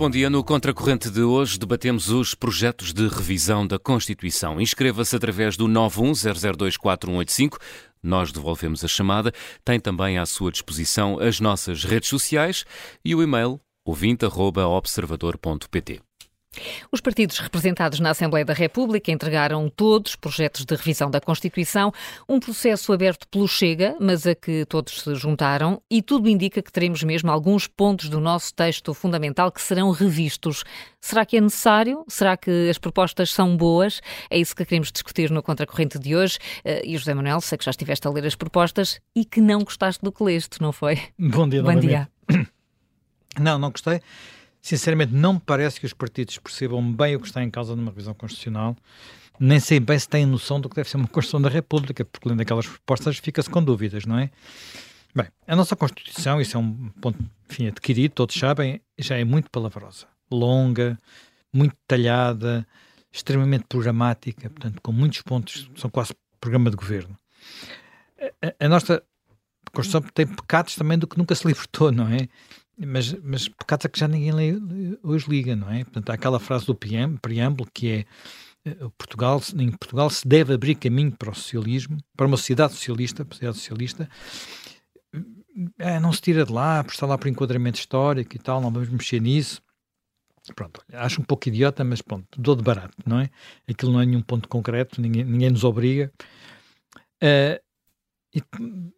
bom dia. No Contracorrente de hoje debatemos os projetos de revisão da Constituição. Inscreva-se através do 910024185. Nós devolvemos a chamada. Tem também à sua disposição as nossas redes sociais e o e-mail ouvinte.observador.pt. Os partidos representados na Assembleia da República entregaram todos projetos de revisão da Constituição, um processo aberto pelo Chega, mas a que todos se juntaram, e tudo indica que teremos mesmo alguns pontos do nosso texto fundamental que serão revistos. Será que é necessário? Será que as propostas são boas? É isso que queremos discutir no Contracorrente de hoje. Eh, e José Manuel, sei que já estiveste a ler as propostas e que não gostaste do que leste, não foi? Bom dia, Bom dia. Não, não gostei. Sinceramente, não me parece que os partidos percebam bem o que está em causa numa revisão constitucional, nem sei bem se têm noção do que deve ser uma Constituição da República, porque lendo aquelas propostas fica-se com dúvidas, não é? Bem, a nossa Constituição, isso é um ponto enfim, adquirido, todos sabem, já é muito palavrosa, longa, muito detalhada, extremamente programática, portanto, com muitos pontos, são quase programa de governo. A, a nossa Constituição tem pecados também do que nunca se libertou, não é? Mas, mas pecados a que já ninguém lê, hoje liga, não é? Portanto, há aquela frase do preâmbulo que é eh, Portugal, em Portugal se deve abrir caminho para o socialismo, para uma sociedade socialista, sociedade socialista, é, não se tira de lá, por estar lá por enquadramento histórico e tal, não vamos mexer nisso. Pronto, acho um pouco idiota, mas pronto, dou de barato, não é? Aquilo não é nenhum ponto concreto, ninguém, ninguém nos obriga. Uh, e,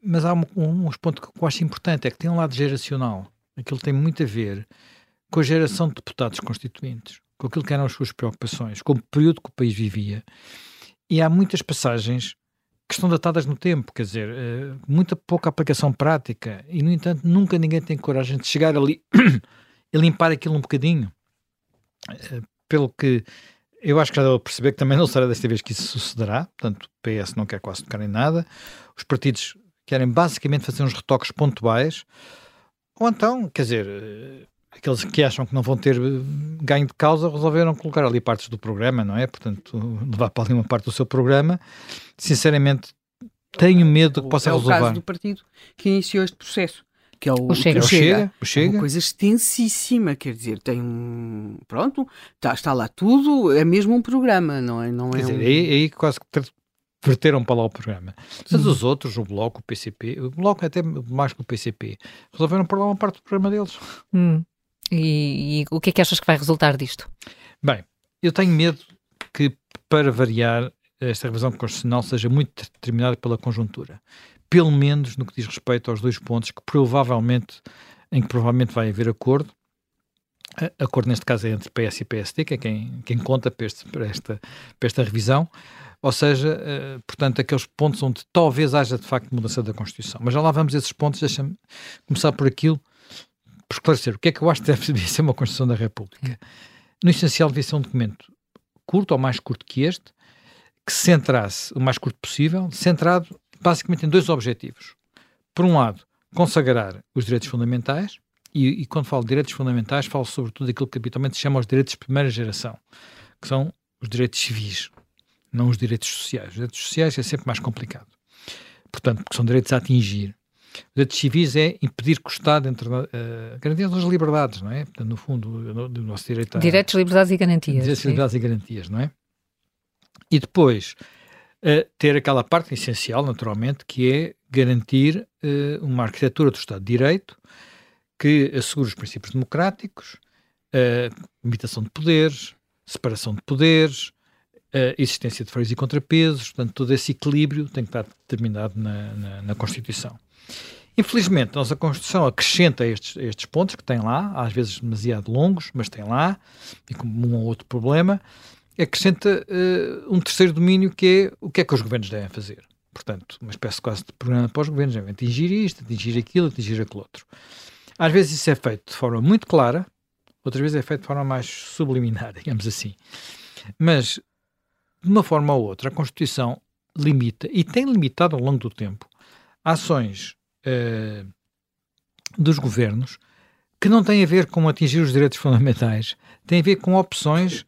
mas há um, um, uns pontos que eu acho importante, é que tem um lado geracional aquilo tem muito a ver com a geração de deputados constituintes, com aquilo que eram as suas preocupações, com o período que o país vivia. E há muitas passagens que estão datadas no tempo, quer dizer, uh, muita pouca aplicação prática, e no entanto nunca ninguém tem coragem de chegar ali e limpar aquilo um bocadinho. Uh, pelo que eu acho que já deu a perceber que também não será desta vez que isso sucederá, portanto o PS não quer quase tocar em nada, os partidos querem basicamente fazer uns retoques pontuais, ou então, quer dizer, eh, aqueles que acham que não vão ter eh, ganho de causa resolveram colocar ali partes do programa, não é? Portanto, levar para ali uma parte do seu programa. Sinceramente, tenho medo que possa é resolver. É o caso do partido que iniciou este processo. Que é o, o Chega. O Chega, o Chega. É uma coisa extensíssima, quer dizer, tem um. Pronto, está, está lá tudo, é mesmo um programa, não é? Não quer é dizer, um... aí, aí quase que verteram para lá o programa. Mas os outros, o Bloco, o PCP, o Bloco até mais que o PCP, resolveram para lá uma parte do programa deles. Hum. E, e, o que é que achas que vai resultar disto? Bem, eu tenho medo que, para variar, esta revisão constitucional seja muito determinada pela conjuntura. Pelo menos no que diz respeito aos dois pontos que provavelmente, em que provavelmente vai haver acordo, acordo neste caso é entre PS e PSD, que é quem, quem conta para, este, para, esta, para esta revisão, ou seja, uh, portanto, aqueles pontos onde talvez haja de facto mudança da Constituição. Mas já lá vamos a esses pontos, deixa-me começar por aquilo, por esclarecer o que é que eu acho que deve ser uma Constituição da República. No essencial, devia ser um documento curto ou mais curto que este, que se centrasse o mais curto possível, centrado basicamente em dois objetivos. Por um lado, consagrar os direitos fundamentais, e, e, quando falo de direitos fundamentais, falo sobretudo daquilo que habitualmente se chama os direitos de primeira geração, que são os direitos civis não os direitos sociais. Os direitos sociais é sempre mais complicado. Portanto, porque são direitos a atingir. Os direitos civis é impedir que o Estado entre, uh, garantir as liberdades, não é? Portanto, no fundo, do nosso direito a... Direitos, liberdades e garantias. Direitos, liberdades e garantias, não é? E depois, uh, ter aquela parte essencial, naturalmente, que é garantir uh, uma arquitetura do Estado de Direito que assegure os princípios democráticos, uh, limitação de poderes, separação de poderes, a existência de freios e contrapesos, portanto, todo esse equilíbrio tem que estar determinado na, na, na Constituição. Infelizmente, a nossa Constituição acrescenta estes, estes pontos que tem lá, às vezes demasiado longos, mas tem lá, e como um ou outro problema, acrescenta uh, um terceiro domínio que é o que é que os governos devem fazer. Portanto, uma espécie quase de programa para os governos, devem atingir isto, atingir aquilo, atingir aquele outro. Às vezes isso é feito de forma muito clara, outras vezes é feito de forma mais subliminar, digamos assim. Mas de uma forma ou outra, a Constituição limita, e tem limitado ao longo do tempo, ações uh, dos governos que não têm a ver com atingir os direitos fundamentais, têm a ver com opções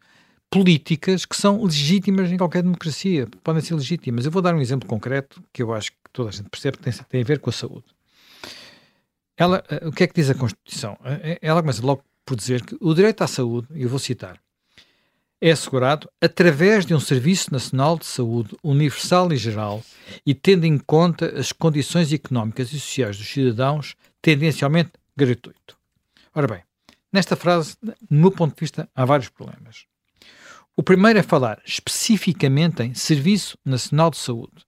políticas que são legítimas em qualquer democracia, podem ser legítimas. Eu vou dar um exemplo concreto que eu acho que toda a gente percebe que tem, tem a ver com a saúde. Ela, uh, o que é que diz a Constituição? Uh, ela começa logo por dizer que o direito à saúde, eu vou citar, é assegurado através de um Serviço Nacional de Saúde universal e geral e tendo em conta as condições económicas e sociais dos cidadãos, tendencialmente gratuito. Ora bem, nesta frase, do meu ponto de vista, há vários problemas. O primeiro é falar especificamente em Serviço Nacional de Saúde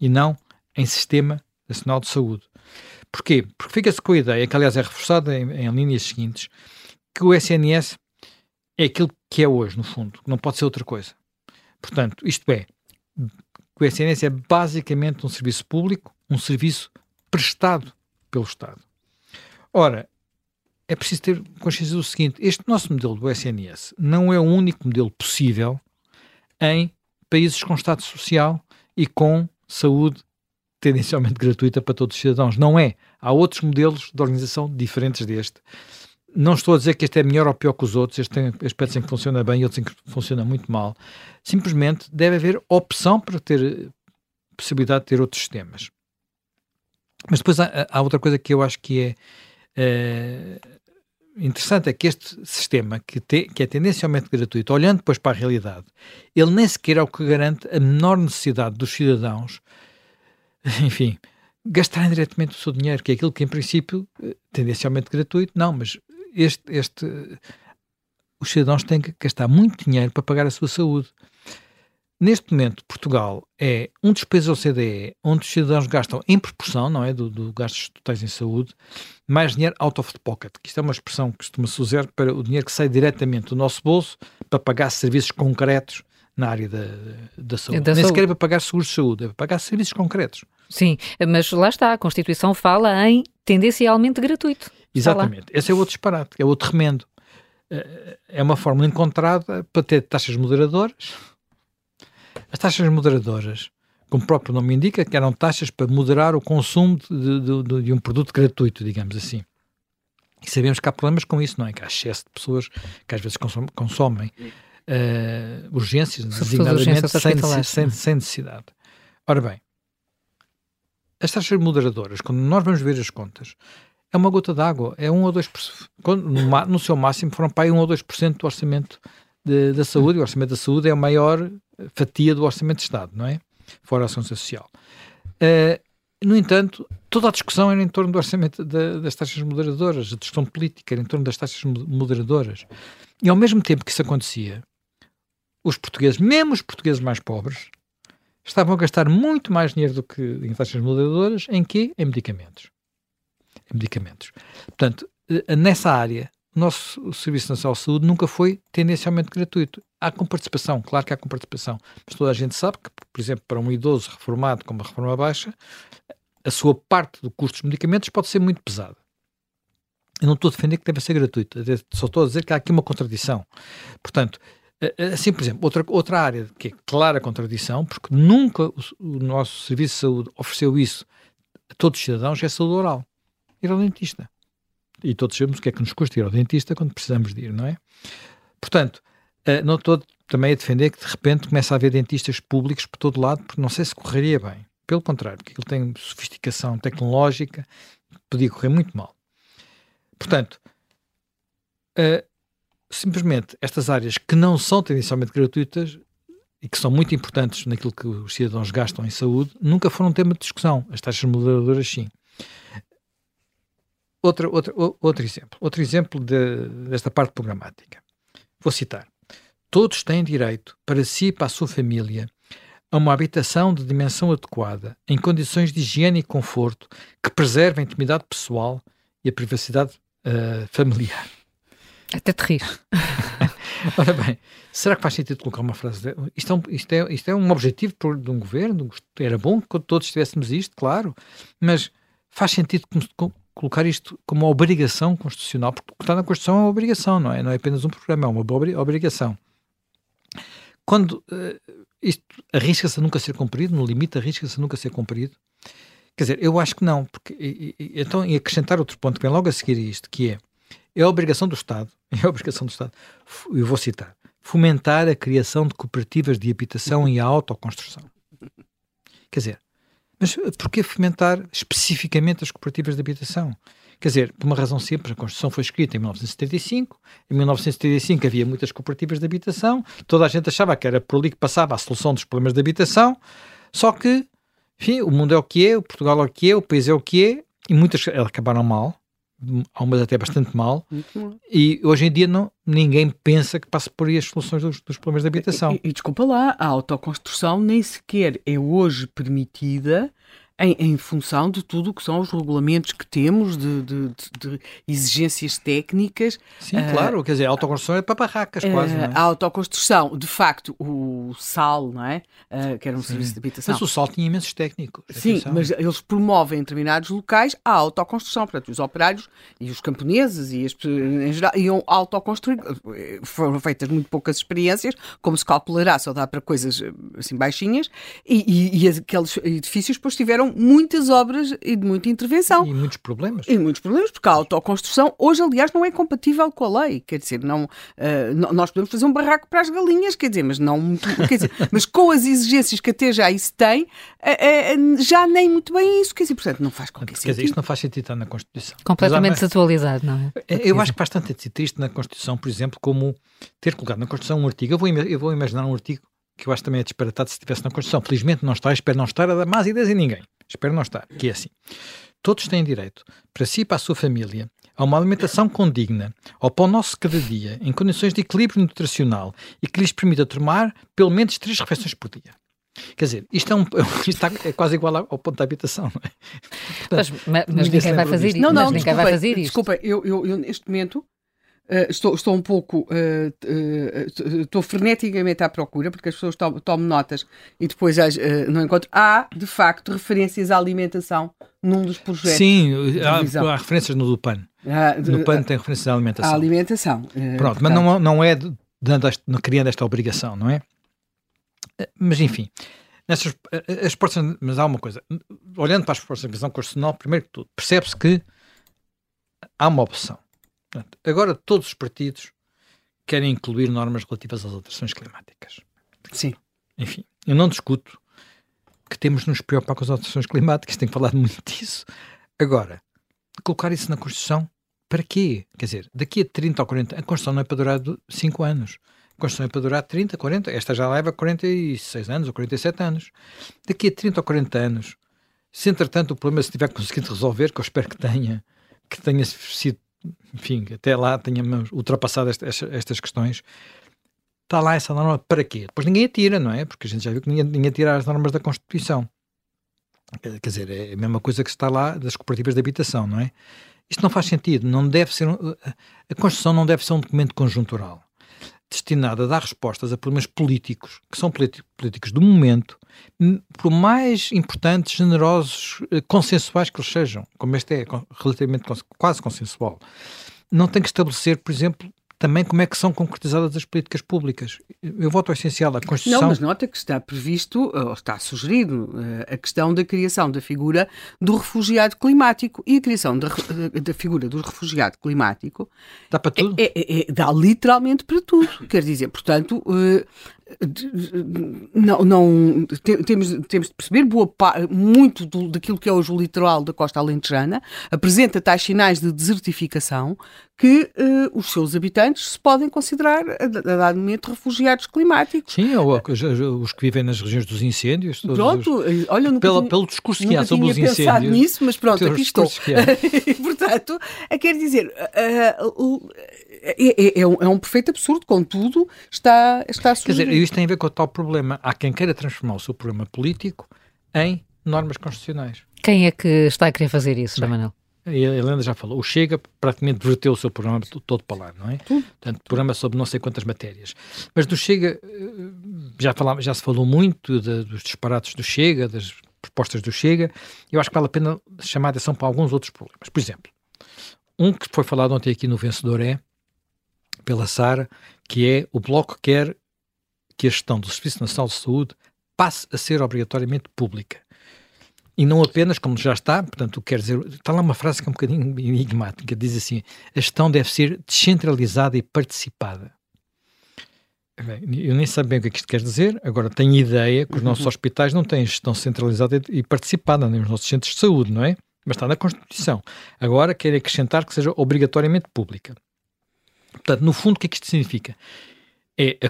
e não em Sistema Nacional de Saúde. Porquê? Porque fica-se com a ideia, que aliás é reforçada em, em linhas seguintes, que o SNS é aquilo que é hoje, no fundo, que não pode ser outra coisa. Portanto, isto é, o SNS é basicamente um serviço público, um serviço prestado pelo Estado. Ora, é preciso ter consciência do seguinte: este nosso modelo do SNS não é o único modelo possível em países com Estado Social e com saúde tendencialmente gratuita para todos os cidadãos. Não é. Há outros modelos de organização diferentes deste. Não estou a dizer que este é melhor ou pior que os outros, este tem aspectos em que funciona bem e outros em que funciona muito mal. Simplesmente deve haver opção para ter possibilidade de ter outros sistemas. Mas depois há, há outra coisa que eu acho que é, é interessante, é que este sistema, que, te, que é tendencialmente gratuito, olhando depois para a realidade, ele nem sequer é o que garante a menor necessidade dos cidadãos, enfim, gastarem diretamente o seu dinheiro, que é aquilo que em princípio, eh, tendencialmente gratuito, não, mas este, este, os cidadãos têm que gastar muito dinheiro para pagar a sua saúde. Neste momento, Portugal é um dos países OCDE onde os cidadãos gastam, em proporção, não é, do, do gastos totais em saúde, mais dinheiro out of the pocket, que isto é uma expressão que costuma-se usar para o dinheiro que sai diretamente do nosso bolso para pagar serviços concretos na área da, da saúde. Da Nem sequer é para pagar seguros de saúde, é para pagar serviços concretos. Sim, mas lá está, a Constituição fala em tendencialmente gratuito. Exatamente. Esse é outro disparate, é outro remendo. Eh, é uma fórmula encontrada para ter taxas moderadoras. As taxas moderadoras, como o próprio nome indica, que eram taxas para moderar o consumo de, de, de um produto gratuito, digamos assim. E sabemos que há problemas com isso, não é? Que há excesso de pessoas que às vezes consomem, consomem uh, urgências, designadamente, sem, sem, sem necessidade. Ora bem, as taxas moderadoras, quando nós vamos ver as contas, é uma gota d'água, é 1 ou 2%, no, no seu máximo foram para aí 1 ou 2% do orçamento de, da saúde, e o orçamento da saúde é a maior fatia do orçamento de Estado, não é? Fora a ação social. Uh, no entanto, toda a discussão era em torno do orçamento da, das taxas moderadoras, a discussão política era em torno das taxas moderadoras. E ao mesmo tempo que isso acontecia, os portugueses, mesmo os portugueses mais pobres, estavam a gastar muito mais dinheiro do que em taxas moderadoras, em quê? Em medicamentos medicamentos. Portanto, eh, nessa área, o nosso Serviço Nacional de Saúde nunca foi tendencialmente gratuito. Há comparticipação, claro que há comparticipação, mas toda a gente sabe que, por exemplo, para um idoso reformado com uma reforma baixa, a sua parte do custo dos medicamentos pode ser muito pesada. Eu não estou a defender que deve ser gratuito, só estou a dizer que há aqui uma contradição. Portanto, assim, por exemplo, outra, outra área que é clara contradição, porque nunca o, o nosso Serviço de Saúde ofereceu isso a todos os cidadãos, é saúde oral ir ao dentista. E todos sabemos o que é que nos custa ir ao dentista quando precisamos de ir, não é? Portanto, uh, não estou também a defender que de repente começa a haver dentistas públicos por todo lado, porque não sei se correria bem. Pelo contrário, porque ele tem sofisticação tecnológica, podia correr muito mal. Portanto, simplesmente estas áreas que não são tendencialmente gratuitas e que são muito importantes naquilo que os cidadãos gastam em saúde, nunca foram tema de discussão. As taxas moderadoras, sim. Outro, outro, outro exemplo, outro exemplo de, desta parte programática. Vou citar. Todos têm direito, para si e para a sua família, a uma habitação de dimensão adequada, em condições de higiene e conforto, que preserve a intimidade pessoal e a privacidade uh, familiar. Até te rir. Ora bem, será que faz sentido colocar uma frase de... isto, é um, isto, é, isto é um objetivo de um governo? Era bom que todos tivéssemos isto, claro, mas faz sentido colocar isto como uma obrigação constitucional, porque está na Constituição é uma obrigação, não é? Não é apenas um programa, é uma obrigação. Quando uh, isto arrisca-se a nunca ser cumprido, no limite arrisca-se a nunca ser cumprido, quer dizer, eu acho que não, porque e, e, então, e acrescentar outro ponto que vem logo a seguir a isto, que é, é a obrigação do Estado, é a obrigação do Estado, eu vou citar, fomentar a criação de cooperativas de habitação e a autoconstrução. Quer dizer, Mas porquê fomentar especificamente as cooperativas de habitação? Quer dizer, por uma razão simples, a Constituição foi escrita em 1975, em 1975 havia muitas cooperativas de habitação, toda a gente achava que era por ali que passava a solução dos problemas de habitação, só que, enfim, o mundo é o que é, o Portugal é o que é, o país é o que é, e muitas acabaram mal, algumas até bastante mal, e hoje em dia não, ninguém pensa que passe por aí as soluções dos, dos problemas de habitação. E, e, desculpa lá, a autoconstrução nem sequer é hoje permitida em, em, função de tudo o que são os regulamentos que temos, de, de, de exigências técnicas. Sim, uh, claro, quer dizer, a autoconstrução é para barracas, uh, quase. É? A autoconstrução, de facto, o SAL, não é? Uh, que era um Sim. serviço de habitação. Mas o SAL tinha imensos técnicos. Sim, atenção. mas eles promovem em determinados locais a autoconstrução. Portanto, os operários e os camponeses e as, em geral iam autoconstruir. Foram feitas muito poucas experiências, como se calculará, só dá para coisas assim baixinhas, e, e, e aqueles edifícios depois tiveram muitas obras e de muita intervenção. E muitos problemas. E muitos problemas, porque a autoconstrução hoje, aliás, não é compatível com a lei. Quer dizer, não, uh, nós podemos fazer um barraco para as galinhas, quer dizer, mas não quer dizer, mas com as exigências que até já isso tem, uh, uh, já nem muito bem isso. Quer dizer, portanto, não faz qualquer quer sentido. Dizer, isto não faz sentido estar na Constituição. Completamente desatualizado, não é? Eu acho que faz tanto triste na Constituição, por exemplo, como ter colocado na Constituição um artigo. Eu vou, eu vou imaginar um artigo que eu acho também é disparatado se estivesse na Constituição. Felizmente não está, espero não estar a dar más ideias a ninguém. Espero não estar. Que é assim. Todos têm direito, para si e para a sua família, a uma alimentação condigna, ao pão nosso cada dia, em condições de equilíbrio nutricional e que lhes permita tomar pelo menos três refeições por dia. Quer dizer, isto é, um, isto é quase igual ao ponto da habitação, não é? Portanto, mas, mas ninguém vai fazer isso. Não, não, ninguém vai fazer isto. Desculpa, eu, eu, eu neste momento Uh, estou, estou um pouco, uh, uh, estou freneticamente à procura, porque as pessoas tomam, tomam notas e depois não encontro. Há, de facto, referências à alimentação num dos projetos. Sim, há, há, referências no Dupan. Ah, no PAN tem referências à alimentação. À alimentação. Pronto, mas não, não é dando este, criando esta obrigação, não é? Mas, enfim, nessas, as propostas, mas há uma coisa, olhando para as propostas de revisão constitucional, primeiro que tudo, percebe-se que há uma opção Agora todos os partidos querem incluir normas relativas às alterações climáticas. Sim. Enfim, eu não discuto que temos de nos preocupar com as alterações climáticas, tenho falado muito disso. Agora, colocar isso na Constituição, para quê? Quer dizer, daqui a 30 ou 40 a Constituição não é para durar 5 anos. A Constituição é para durar 30, 40, esta já leva 46 anos ou 47 anos. Daqui a 30 ou 40 anos, se entretanto o problema se tiver conseguido resolver, que eu espero que tenha, que tenha sido enfim, até lá tenhamos ultrapassado estas, estas questões, está lá essa norma para quê? Depois ninguém atira, não é? Porque a gente já viu que ninguém, ninguém atira as normas da Constituição. Quer dizer, é a mesma coisa que está lá das cooperativas de habitação, não é? Isto não faz sentido, não deve ser, a Constituição não deve ser um documento conjuntural destinado a dar respostas a problemas políticos, que são políticos do momento, por mais importantes, generosos, eh, consensuais que eles sejam, como este é relativamente quase consensual, não tem que estabelecer, por exemplo, também como é que são concretizadas as políticas públicas. Eu voto ao essencial, a Constituição... Não, mas nota que está previsto, ou está sugerido, eh, a questão da criação da figura do refugiado climático e a criação da, eh, da figura do refugiado climático... Dá para tudo? É, é, é, dá literalmente para tudo. Quer dizer, portanto, não, não temos, temos de perceber boa muito do, daquilo que é hoje o litoral da costa alentejana apresenta tais sinais de desertificação que uh, os seus habitantes se podem considerar a, dado momento refugiados climáticos. Sim, ou os, os, que vivem nas regiões dos incêndios. Pronto, os, olha, nunca pelo, tinha, pelo discurso que há sobre os incêndios. nisso, mas pronto, aqui estou. Portanto, quer dizer, uh, uh, é, é, é, um, é, um, perfeito absurdo, contudo, está, está sugerido. Quer dizer, isto tem a ver com o tal problema. Há quem queira transformar o seu problema político em normas constitucionais. Quem é que está a querer fazer isso, Jamanel? A Helena já falou. O Chega praticamente verteu o seu programa todo para lá, não é? Portanto, programa sobre não sei quantas matérias. Mas do Chega, eh, já, falava, já se falou muito de, dos disparates do Chega, das propostas do Chega. Eu acho que vale a pena chamar a atenção para alguns outros problemas. Por exemplo, um que foi falado ontem aqui no Vencedor é pela Sara, que é o Bloco quer que a gestão do Serviço Nacional de Saúde passe a ser obrigatoriamente pública. E não apenas, como já está, portanto, quer dizer, está lá uma frase que é um bocadinho enigmática, diz assim, a gestão deve ser descentralizada e participada. Bem, eu nem sei bem o que é que isto quer dizer, agora tenho ideia que os nossos uhum. hospitais não têm gestão centralizada e participada, nem os nossos centros de saúde, não é? Mas está na Constituição. Agora quer acrescentar que seja obrigatoriamente pública. Portanto, no fundo, o que é que isto significa? É a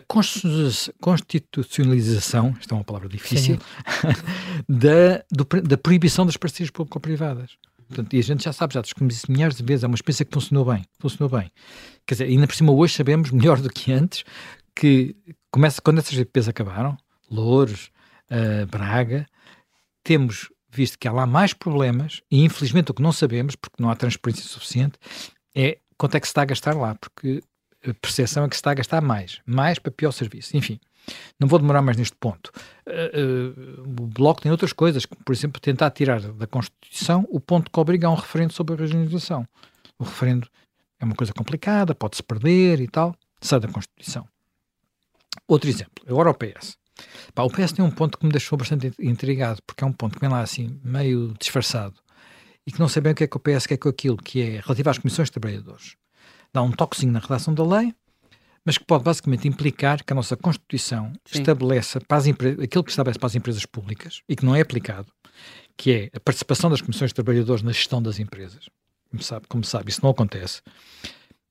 constitucionalização, esta é uma palavra difícil, da, do, da proibição das parcerias público-privadas. Portanto, e a gente já sabe, já discutimos isso milhares de vezes, é uma experiência que funcionou bem, funcionou bem. Quer dizer, ainda por cima hoje sabemos, melhor do que antes, que começa, quando essas GPPs acabaram, Louros, uh, Braga, temos visto que há lá mais problemas e infelizmente o que não sabemos, porque não há transparência suficiente, é quanto é que se está a gastar lá, porque percepção é que se está a gastar mais, mais para pior serviço. Enfim, não vou demorar mais neste ponto. Uh, uh, o Bloco tem outras coisas, como, por exemplo, tentar tirar da Constituição o ponto que obriga a um referendo sobre a regionalização. O referendo é uma coisa complicada, pode-se perder e tal, sai da Constituição. Outro exemplo, agora o PS. Pá, o PS tem um ponto que me deixou bastante intrigado, porque é um ponto que vem lá assim, meio disfarçado, e que não sei bem o que é que o PS quer com aquilo, que é relativo às comissões de trabalhadores. Dá um toquezinho na redação da lei, mas que pode basicamente implicar que a nossa Constituição Sim. estabeleça para as aquilo que estabelece para as empresas públicas e que não é aplicado, que é a participação das comissões de trabalhadores na gestão das empresas. Como sabe, como sabe isso não acontece.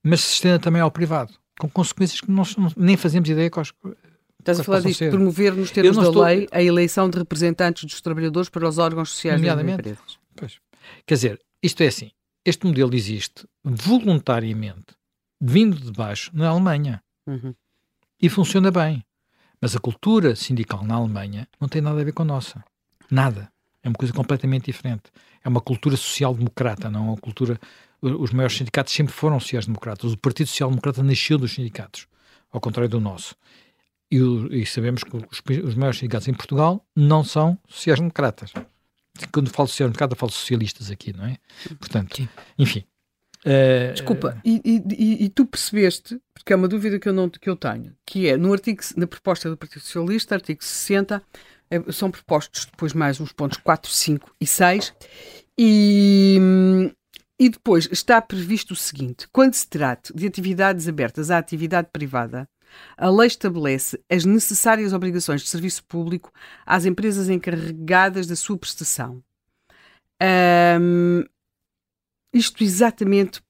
Mas se estenda também ao privado, com consequências que nós nem fazemos ideia quais, Estás a falar disto de promover nos termos da estou... lei a eleição de representantes dos trabalhadores para os órgãos sociais das empresas. Pois. Quer dizer, isto é assim, este modelo existe voluntariamente, vindo de baixo, na Alemanha. Uhum. E funciona bem. Mas a cultura sindical na Alemanha não tem nada a ver com a nossa. Nada. É uma coisa completamente diferente. É uma cultura social-democrata, não é uma cultura. Os maiores sindicatos sempre foram sociais-democratas. O Partido Social-Democrata nasceu dos sindicatos, ao contrário do nosso. E, e sabemos que os, os, maiores sindicatos em Portugal não são sociais-democratas. Quando falo social-democrata, falo socialistas aqui, não é? Portanto, Sim. enfim. Uh, Desculpa, e, e, e, tu percebeste, porque é uma dúvida que eu, não, que eu tenho, que é no artigo, na proposta do Partido Socialista, artigo 60, é, são propostos depois mais uns pontos 4, 5 e 6, e, e depois está previsto o seguinte: quando se trata de atividades abertas à atividade privada, a lei estabelece as necessárias obrigações de serviço público às empresas encarregadas da sua prestação. Um, isto exatamente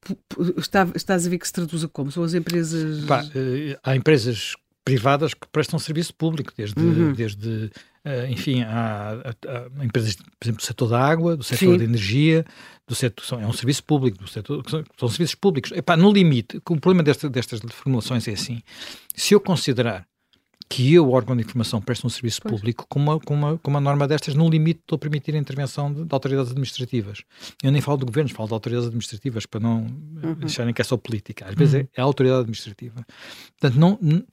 está, estás a ver que se traduz a como? São as empresas. Pá, eh, há empresas privadas que prestam serviço público, desde, uhum. desde uh, enfim, há, há, empresas, por exemplo, do setor da água, do setor Sim. da energia, do setor, são, é um serviço público, do setor, são, são serviços públicos. Epá, no limite, o problema desta, destas formulações é assim, se eu considerar que eu, órgão de informação, presto um serviço pois. público com uma, com, uma, com uma norma destas, no limite estou a permitir a intervenção de, de, autoridades administrativas. Eu nem falo de governos, falo de autoridades administrativas, para não uhum. deixarem que é só política. Às vezes uhum. é, é a autoridade administrativa. Portanto, não,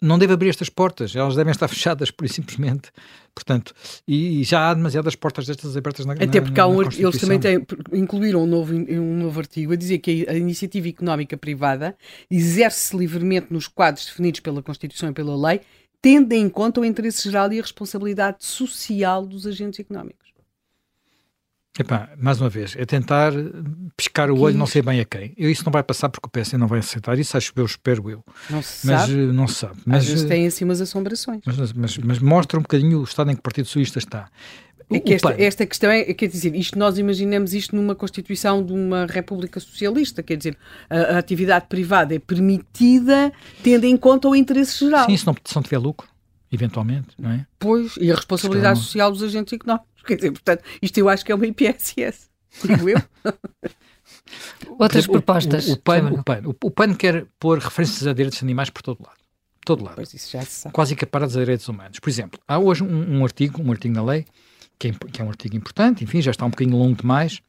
não deve abrir estas portas, elas devem estar fechadas, por simplesmente. Portanto, e, e já há demasiadas portas destas abertas na Até porque na, um, eles também têm, incluíram um novo, um novo artigo a dizer que a iniciativa económica privada exerce-se livremente nos quadros definidos pela Constituição e pela lei, tendo em conta o interesse geral e a responsabilidade social dos agentes económicos. Epá, mais uma vez, é tentar pescar o olho, não sei bem a quem. Eu, isso não vai passar porque o PS não vai aceitar isso, acho eu, espero eu. Não se mas, sabe. Eh, não se sabe. Mas, Às vezes eh, tem assim umas assombrações. Mas, mas, mas, mostra um bocadinho o estado em que o Partido Socialista está. É que esta, esta, questão é, quer dizer, isto nós imaginamos isto numa Constituição de uma República Socialista, quer dizer, a, a atividade privada é permitida tendo em conta o interesse geral. Sim, se não, se não tiver lucro, eventualmente, não é? Pois, e a responsabilidade social dos agentes económicos. Quer dizer, portanto, isto eu acho que é uma IPSS, digo eu. Outras propostas. O, o, o, PAN, o, PAN, o, PAN quer pôr referências a direitos animais por todo lado. Todo lado. Pois isso já se sabe. Quase equiparados a direitos humanos. Por exemplo, há hoje um, um artigo, um artigo na lei, que é, que é, um artigo importante, enfim, já está um bocadinho longo demais,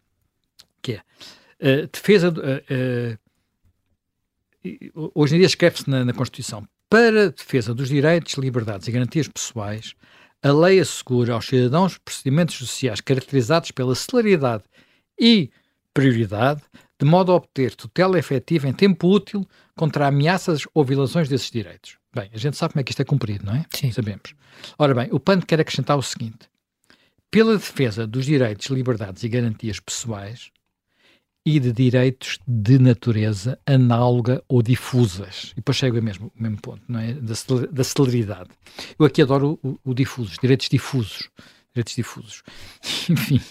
que é uh, defesa. Uh, uh, hoje em dia escreve-se na, na Constituição para defesa dos direitos, liberdades e garantias pessoais, a lei assegura aos cidadãos procedimentos sociais caracterizados pela celeridade e prioridade, de modo a obter tutela efetiva em tempo útil contra ameaças ou violações desses direitos. Bem, a gente sabe como é que isto é cumprido, não é? Sim. Sabemos. Ora bem, o PAN quer acrescentar o seguinte: pela defesa dos direitos, liberdades e garantias pessoais, e de direitos de natureza análoga ou difusas. E depois chego ao mesmo, ao mesmo ponto, não é? Da, da celeridade. Eu aqui adoro o, o, difusos, direitos difusos. Direitos difusos. Enfim,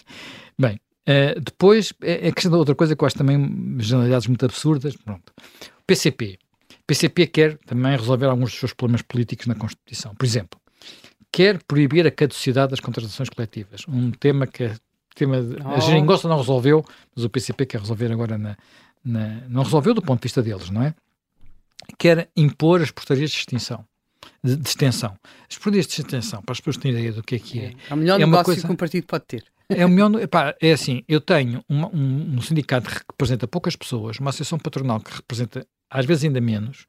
bem, uh, depois é, é questão de outra coisa que eu acho também generalidades muito absurdas. Pronto. O PCP. O PCP quer também resolver alguns dos seus problemas políticos na Constituição. Por exemplo, quer proibir a caducidade das contratações coletivas. Um tema que é tema de, oh. a geringonça não resolveu, mas o PCP quer resolver agora na, na, não resolveu do ponto de vista deles, não é? Quer impor as portarias de extinção. De, de extensão. As portarias de extensão, para as pessoas terem ideia do que é que é. É o melhor é negócio coisa, que um partido pode ter. É o melhor, epá, é assim, eu tenho uma, um, um sindicato que representa poucas pessoas, uma associação patronal que representa às vezes ainda menos,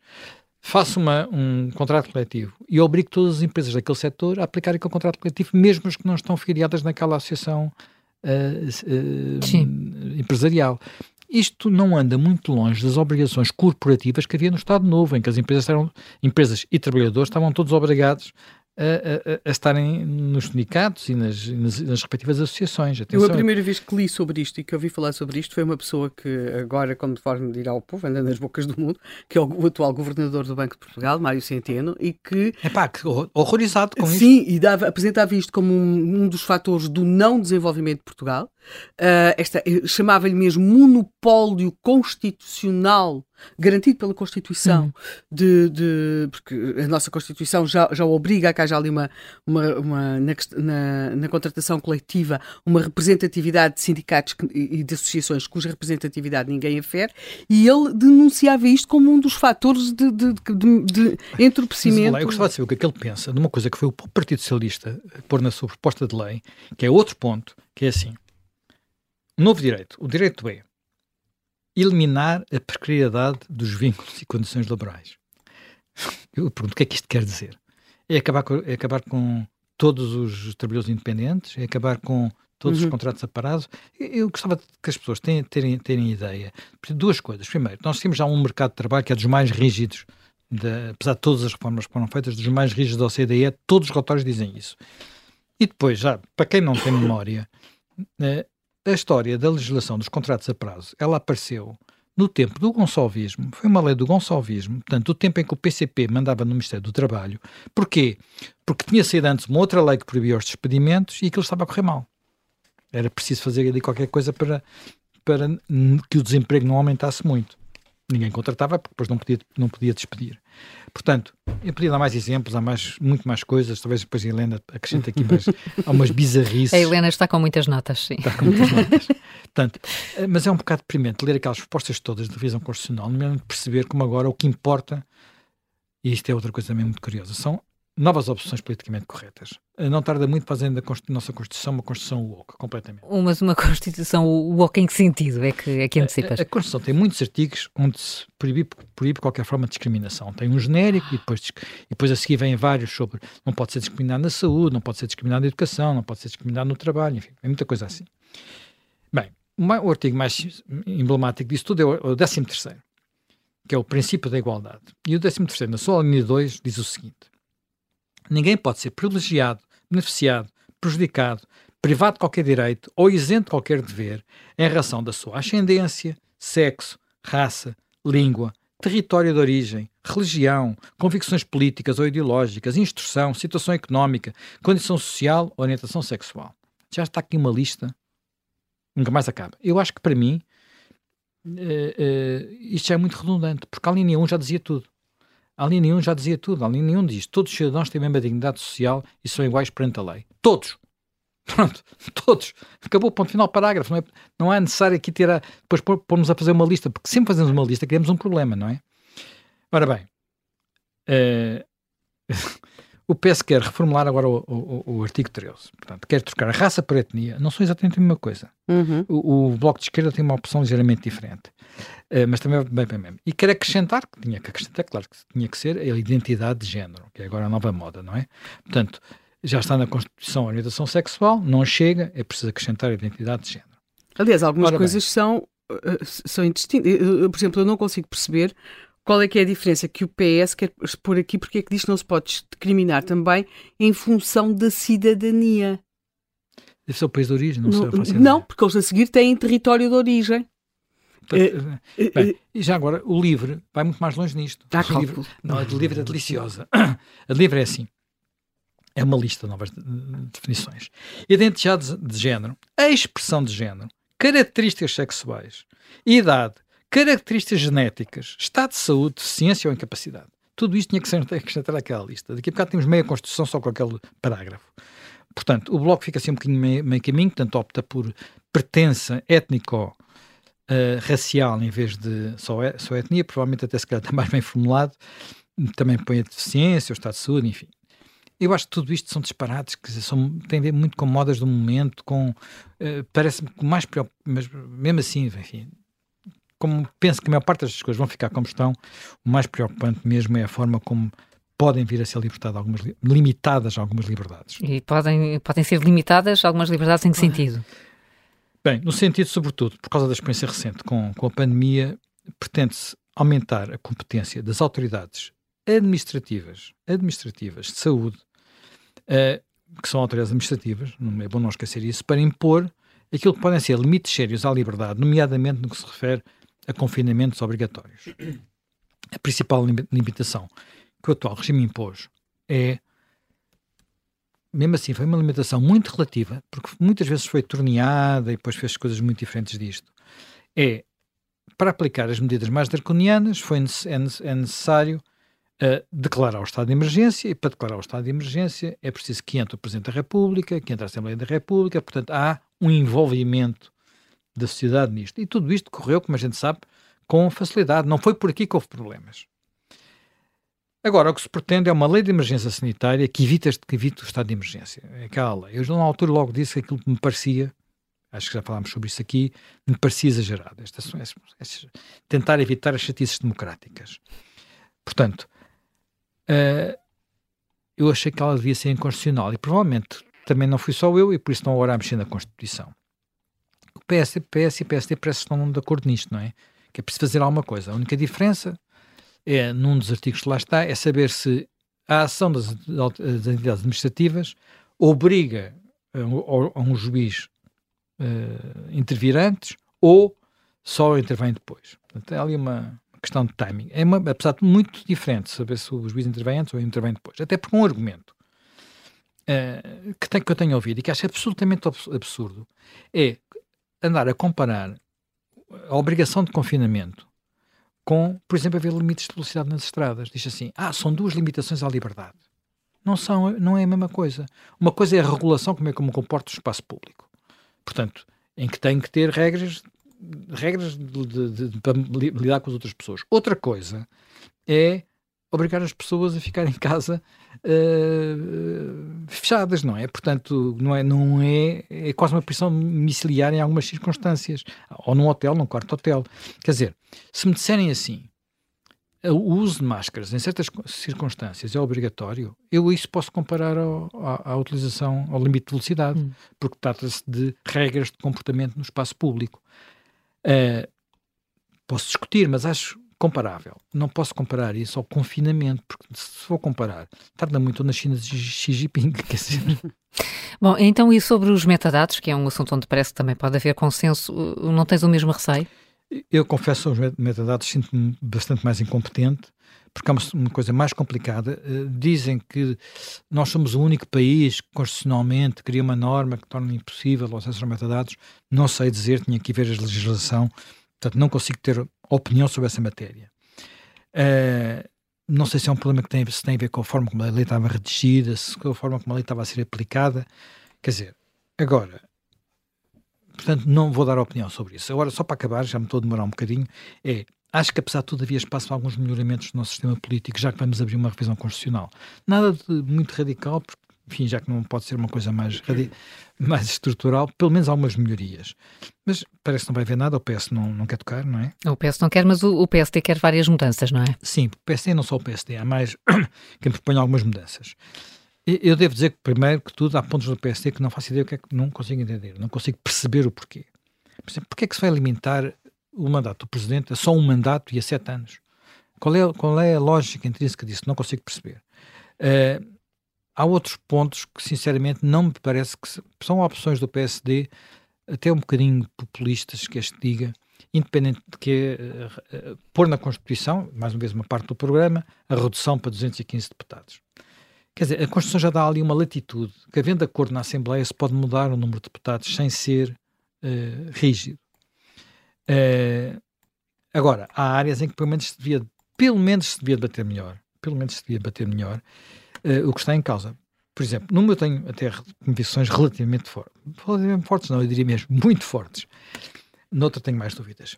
faço uma, um contrato coletivo e obrigo todas as empresas daquele setor a aplicar aquele contrato coletivo, mesmo as que não estão filiadas naquela associação uh, empresarial. Isto não anda muito longe das obrigações corporativas que havia no Estado Novo, em que as empresas, eram, empresas e trabalhadores estavam todos obrigados a, a, a, estarem nos sindicatos e nas, nas, nas respectivas associações. Atenção. Eu a primeira vez que li sobre isto e que ouvi falar sobre isto foi uma pessoa que agora, como forma de ir ao povo, anda nas bocas do mundo, que é o, atual governador do Banco de Portugal, Mário Centeno, e que... É pá, horrorizado com sim, isto. Sim, e dava, apresentava isto como um, um dos fatores do não desenvolvimento de Portugal. Uh, esta chamava-lhe mesmo monopólio constitucional garantido pela Constituição, uhum. de, de, porque a nossa Constituição já, já obriga a que haja ali uma, uma, uma na, na, na, contratação coletiva uma representatividade de sindicatos e de associações cuja representatividade ninguém afere, e ele denunciava isto como um dos fatores de, de, de, de entorpecimento. Eu gostava de saber o que é que ele pensa de uma coisa que foi o Partido Socialista pôr na sua proposta de lei, que é outro ponto, que é assim, novo direito, o direito é eliminar a precariedade dos vínculos e condições laborais. Eu pergunto, o que é que isto quer dizer? É acabar com, é acabar com todos os trabalhadores independentes? É acabar com todos uhum. os contratos aparados? Eu, eu, gostava que as pessoas tenham, terem, terem ideia de duas coisas. Primeiro, nós temos já um mercado de trabalho que é dos mais rígidos, de, apesar de todas as reformas que foram feitas, dos mais rígidos da OCDE, todos os relatórios dizem isso. E depois, já, para quem não tem memória, eh, a história da legislação dos contratos a prazo, ela apareceu no tempo do Gonçalvismo, foi uma lei do Gonçalvismo, portanto, o tempo em que o PCP mandava no Ministério do Trabalho. Porquê? Porque tinha saído antes uma outra lei que proibia os despedimentos e aquilo estava a correr mal. Era preciso fazer ali qualquer coisa para, para que o desemprego não aumentasse muito. Ninguém contratava porque depois não podia, não podia despedir. Portanto, eu podia dar mais exemplos, há mais, muito mais coisas, talvez depois a Helena acrescente aqui mais, há umas bizarrices. A Helena está com muitas notas, sim. Está com muitas notas. Portanto, eh, mas é um bocado deprimente ler aquelas propostas todas de revisão constitucional, mesmo perceber como agora o que importa, e isto é outra coisa também muito curiosa, são novas opções politicamente corretas. Não tarda muito fazendo a nossa Constituição uma Constituição woke, completamente. Mas uma Constituição woke em que sentido é que, é que antecipas? A, a, Constituição tem muitos artigos onde se proíbe, proíbe qualquer forma de discriminação. Tem um genérico e depois, e depois a seguir vêm vários sobre não pode ser discriminado na saúde, não pode ser discriminado na educação, não pode ser discriminado no trabalho, enfim, é muita coisa assim. Bem, o artigo mais emblemático disso tudo é o 13 terceiro, que é o princípio da igualdade. E o 13 terceiro, na sua linha 2, diz o seguinte Ninguém pode ser privilegiado, beneficiado, prejudicado, privado de qualquer direito ou isento de qualquer dever em razão da sua ascendência, sexo, raça, língua, território de origem, religião, convicções políticas ou ideológicas, instrução, situação económica, condição social orientação sexual. Já está aqui uma lista, nunca mais acaba. Eu acho que para mim uh, uh, isto já é muito redundante, porque a linha 1 já dizia tudo. A linha 1 já dizia tudo. A linha 1 diz: todos os cidadãos têm a mesma dignidade social e são iguais perante a lei. Todos. Pronto, todos. Acabou o ponto final, parágrafo. Não é, não é necessário aqui ter a, depois pormos a fazer uma lista, porque sempre fazemos uma lista criamos um problema, não é? Ora bem, uh, o PS quer reformular agora o, o, o, artigo 13. Portanto, quer trocar a raça por etnia. Não são exatamente a mesma coisa. Uhum. O, o, Bloco de Esquerda tem uma opção ligeiramente diferente. Uh, mas também é bem bem mesmo. E quer acrescentar, que tinha que acrescentar, claro que tinha que ser, a identidade de género, que é agora a nova moda, não é? Portanto, já está na Constituição a orientação sexual, não chega, é preciso acrescentar a identidade de género. Aliás, algumas Ora coisas bem. são, uh, são indistintas. Por exemplo, eu não consigo perceber qual é que é a diferença que o PS quer expor aqui, porque é que diz que não se pode discriminar também em função da cidadania. Deve ser o país de origem, não, não sei. Não, porque eles a seguir têm território de origem. Uh, Bem, e já agora, o livre vai muito mais longe nisto. Dá o livre, não, a de livre é deliciosa. A de livre é assim. É uma lista de novas definições. Identidade de género, a expressão de género, características sexuais, idade, características genéticas, estado de saúde, deficiência ou incapacidade. Tudo isto tinha que ser acrescentado àquela lista. Daqui a bocado temos meia Constituição só com aquele parágrafo. Portanto, o Bloco fica assim um bocadinho meio, meio caminho, portanto opta por pertença étnico uh, racial em vez de só, é, só etnia, provavelmente até se calhar está mais bem formulado, também põe a deficiência, o estado de saúde, enfim. Eu acho que tudo isto são disparates que são, têm a ver muito com modas do momento, com uh, parece-me que mais preocupante, mas mesmo assim, enfim, como penso que a maior parte das coisas vão ficar como estão, o mais preocupante mesmo é a forma como podem vir a ser libertadas algumas, limitadas algumas liberdades. E podem, podem ser limitadas algumas liberdades em que sentido? Bem, no sentido, sobretudo, por causa da experiência recente com, com a pandemia, pretende-se aumentar a competência das autoridades administrativas, administrativas de saúde, uh, que são autoridades administrativas, não é bom não esquecer isso, para impor aquilo que podem ser limites sérios à liberdade, nomeadamente no que se refere a confinamentos obrigatórios. A principal limitação que o atual regime impôs é mesmo assim, foi uma limitação muito relativa, porque muitas vezes foi torneada e depois fez coisas muito diferentes disto. É, para aplicar as medidas mais draconianas, foi, é, é necessário uh, declarar o estado de emergência, e para declarar o estado de emergência é preciso que entre o Presidente da República, que entre a Assembleia da República, portanto, há um envolvimento da sociedade nisto. E tudo isto correu, como a gente sabe, com facilidade. Não foi por aqui que houve problemas. Agora, o que se pretende é uma lei de emergência sanitária que evita, que evita o estado de emergência. É aquela lei. Eu, na altura, logo disse que aquilo que me parecia, acho que já falámos sobre isso aqui, me parecia exagerado. Esta, tentar evitar as chatices democráticas. Portanto, uh, eu achei que ela devia ser inconstitucional e provavelmente também não fui só eu e por isso não mexer na Constituição. O PS, PS e PSD parece que estão de acordo nisto, não é? Que é preciso fazer alguma coisa. A única diferença é, num dos artigos que lá está, é saber se a ação das, das entidades administrativas obriga a, a um juiz uh, intervir antes ou só intervém depois. Portanto, é ali uma questão de timing. É, uma, apesar de muito diferente saber se o juiz intervém antes ou intervém depois. Até porque um argumento uh, que, tem, que eu tenho ouvido e que acho absolutamente absurdo é andar a comparar a obrigação de confinamento com, por exemplo, haver limites de velocidade nas estradas. Diz assim, ah, são duas limitações à liberdade. Não, são, não é a mesma coisa. Uma coisa é a regulação, como é como comporta o espaço público. Portanto, em que tem que ter regras, regras de, de, de, para lidar com as outras pessoas. Outra coisa é obrigar as pessoas a ficar em casa uh, fechadas, não é? Portanto, não é, não é, é quase uma prisão domiciliar em algumas circunstâncias, ou num hotel, num quarto hotel. Quer dizer, se me disserem assim, o uso de máscaras em certas circunstâncias é obrigatório, eu isso posso comparar ao, à, à, utilização, ao limite de velocidade, hum. porque trata-se de regras de comportamento no espaço público. Uh, posso discutir, mas acho comparável. Não posso comparar isso ao confinamento, porque se for comparar, tarda muito na China de Xi Jinping, quer dizer. Bom, então e sobre os metadados, que é um assunto onde parece que também pode haver consenso, uh, não tens o mesmo receio? Eu confesso, os metadados sinto-me bastante mais incompetente, porque é uma coisa mais complicada. Uh, dizem que nós somos o único país que constitucionalmente cria uma norma que torna impossível o acesso aos metadados. Não sei dizer, tinha que ver a legislação, portanto não consigo ter opinião sobre essa matéria. Uh, não sei se é um problema que tem, se tem a ver com a forma como a lei estava redigida, se com a forma como a lei estava a ser aplicada. Quer dizer, agora, portanto, não vou dar opinião sobre isso. Agora, só para acabar, já me estou a demorar um bocadinho, é, acho que apesar de tudo havia espaço para alguns melhoramentos no nosso sistema político, já que vamos abrir uma revisão constitucional. Nada de muito radical, porque enfim, já que não pode ser uma coisa mais, mais estrutural, pelo menos algumas melhorias. Mas parece que não vai haver nada, o PS não, não quer tocar, não é? O PS não quer, mas o, o PSD quer várias mudanças, não é? Sim, o PSD não só o PSD, há mais quem propõe algumas mudanças. Eu devo dizer que, primeiro que tudo, há pontos do PSD que não faço ideia o que é que não consigo entender, não consigo perceber o porquê. Por exemplo, porquê é que se vai limitar o mandato do Presidente a só um mandato e a sete anos? Qual é, qual é a lógica intrínseca disso? Não consigo perceber. Uh, há outros pontos que, sinceramente, não me parece que são opções do PSD, até um bocadinho populistas, que este diga, independente de que uh, uh, pôr na Constituição, mais uma vez uma parte do programa, a redução para 215 deputados. Quer dizer, a Constituição já dá ali uma latitude, que havendo acordo na Assembleia se pode mudar o número de deputados sem ser uh, rígido. agora, há áreas em que pelo menos se devia, pelo menos se devia melhor, pelo menos se devia debater melhor o que está em causa. Por exemplo, numa eu tenho até convicções relativamente fortes. Relativamente fortes, não, eu diria mesmo muito fortes. Noutra tenho mais dúvidas.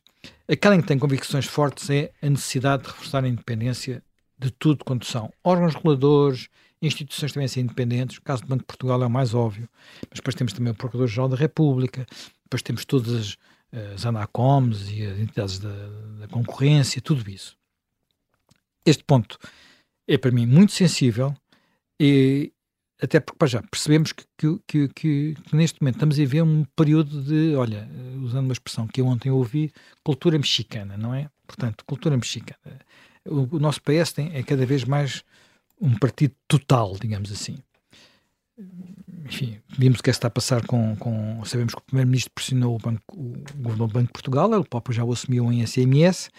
Aquela em que tem convicções fortes é a necessidade de reforçar a independência de tudo quanto são órgãos reguladores, instituições também ser independentes. O caso do Banco de Portugal é o mais óbvio, mas depois temos também o Procurador-Geral da República, depois temos todas as, as ANACOMs e as entidades da, da concorrência, tudo isso. Este ponto é para mim muito sensível e, até porque já percebemos que, que, que, que, neste momento estamos a ver um período de, olha, usando uma expressão que eu ontem ouvi, cultura mexicana, não é? Portanto, cultura mexicana. O, o nosso PS tem, é cada vez mais um partido total, digamos assim. Enfim, vimos o que é que está a passar com, com sabemos que o primeiro-ministro pressionou o, banco, o governador do Banco de Portugal, ele próprio já o assumiu em SMS,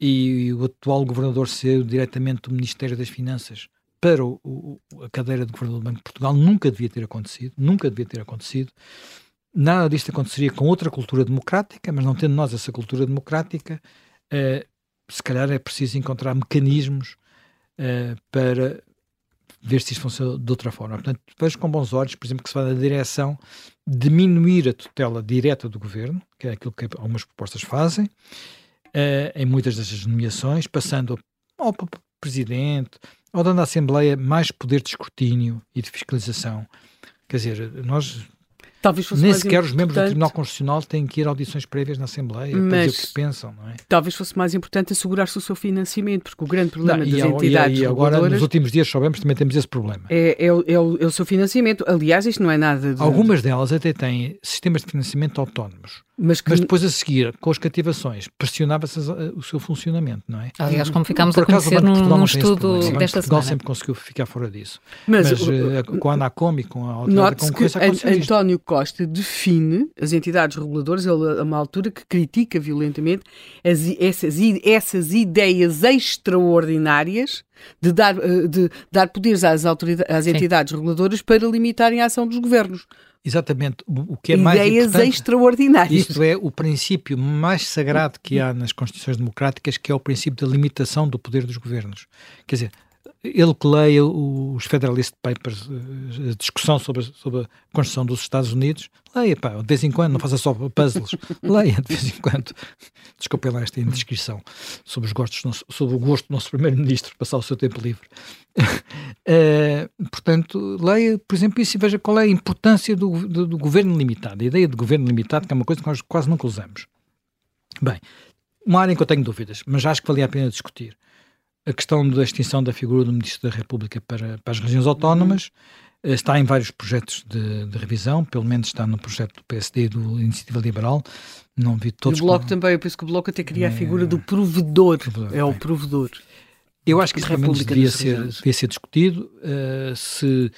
e o atual governador saiu diretamente do Ministério das Finanças para o, o, a cadeira de governador do Banco de Portugal nunca devia ter acontecido, nunca devia ter acontecido. Nada disto aconteceria com outra cultura democrática, mas não tendo nós essa cultura democrática, uh, se calhar é preciso encontrar mecanismos uh, para ver se isto funciona de outra forma. Portanto, vejo com bons olhos, por exemplo, que se vai na direção de diminuir a tutela direta do governo, que é aquilo que algumas propostas fazem, uh, em muitas destas nomeações, passando ao presidente, ou dando à Assembleia mais poder de escrutínio e de fiscalização. Quer dizer, nós Talvez fosse Nem sequer os membros do Tribunal Constitucional têm que ir a audições prévias na Assembleia mas, para dizer o que pensam, não é? Talvez fosse mais importante assegurar-se o seu financiamento, porque o grande problema não, das e, entidades e, e agora, nos últimos dias, soubemos, também temos esse problema. É, é, é, o, é, o, seu financiamento. Aliás, isto não é nada de... Algumas delas até têm sistemas de financiamento autónomos. Mas, que... mas, depois a seguir, com as cativações, pressionava-se o seu funcionamento, não é? Aliás, como ficámos Por a conhecer num, num estudo desta Portugal sempre conseguiu ficar fora disso. Mas, mas o, uh, com a Anacom e com a Autoridade da Concorrência que António Costa define as entidades reguladoras, ele a uma altura que critica violentamente as, essas, essas ideias extraordinárias de dar, eh, de dar poderes às, autoridades, às entidades reguladoras para limitarem a ação dos governos exatamente o que é Ideias mais Ideias extraordinárias. Isto é o princípio mais sagrado que há nas constituições democráticas, que é o princípio da limitação do poder dos governos. Quer dizer, ele que leia os Federalist Papers, eh, a discussão sobre, sobre a Constituição dos Estados Unidos, leia, pá, de vez em quando, não faça só puzzles, leia de vez em quando. Desculpem lá esta indiscrição sobre, os gostos, sobre o gosto do nosso Primeiro-Ministro passar o seu tempo livre. uh, portanto, leia, por exemplo, isso e veja qual é a importância do, do, do, governo limitado. A ideia de governo limitado, que é uma coisa que nós quase nunca usamos. Bem, uma área em que eu tenho dúvidas, mas acho que valia a pena discutir a questão da extinção da figura do Ministro da República para, para as regiões autónomas uhum. está em vários projetos de, de, revisão, pelo menos está no projeto do PSD e do Iniciativa Liberal. Não vi todos. E o Bloco como... também, eu penso que o Bloco até queria é... a figura do provedor. provedor é bem. o provedor. Eu acho que isso devia ser, devia ser discutido. Uh, se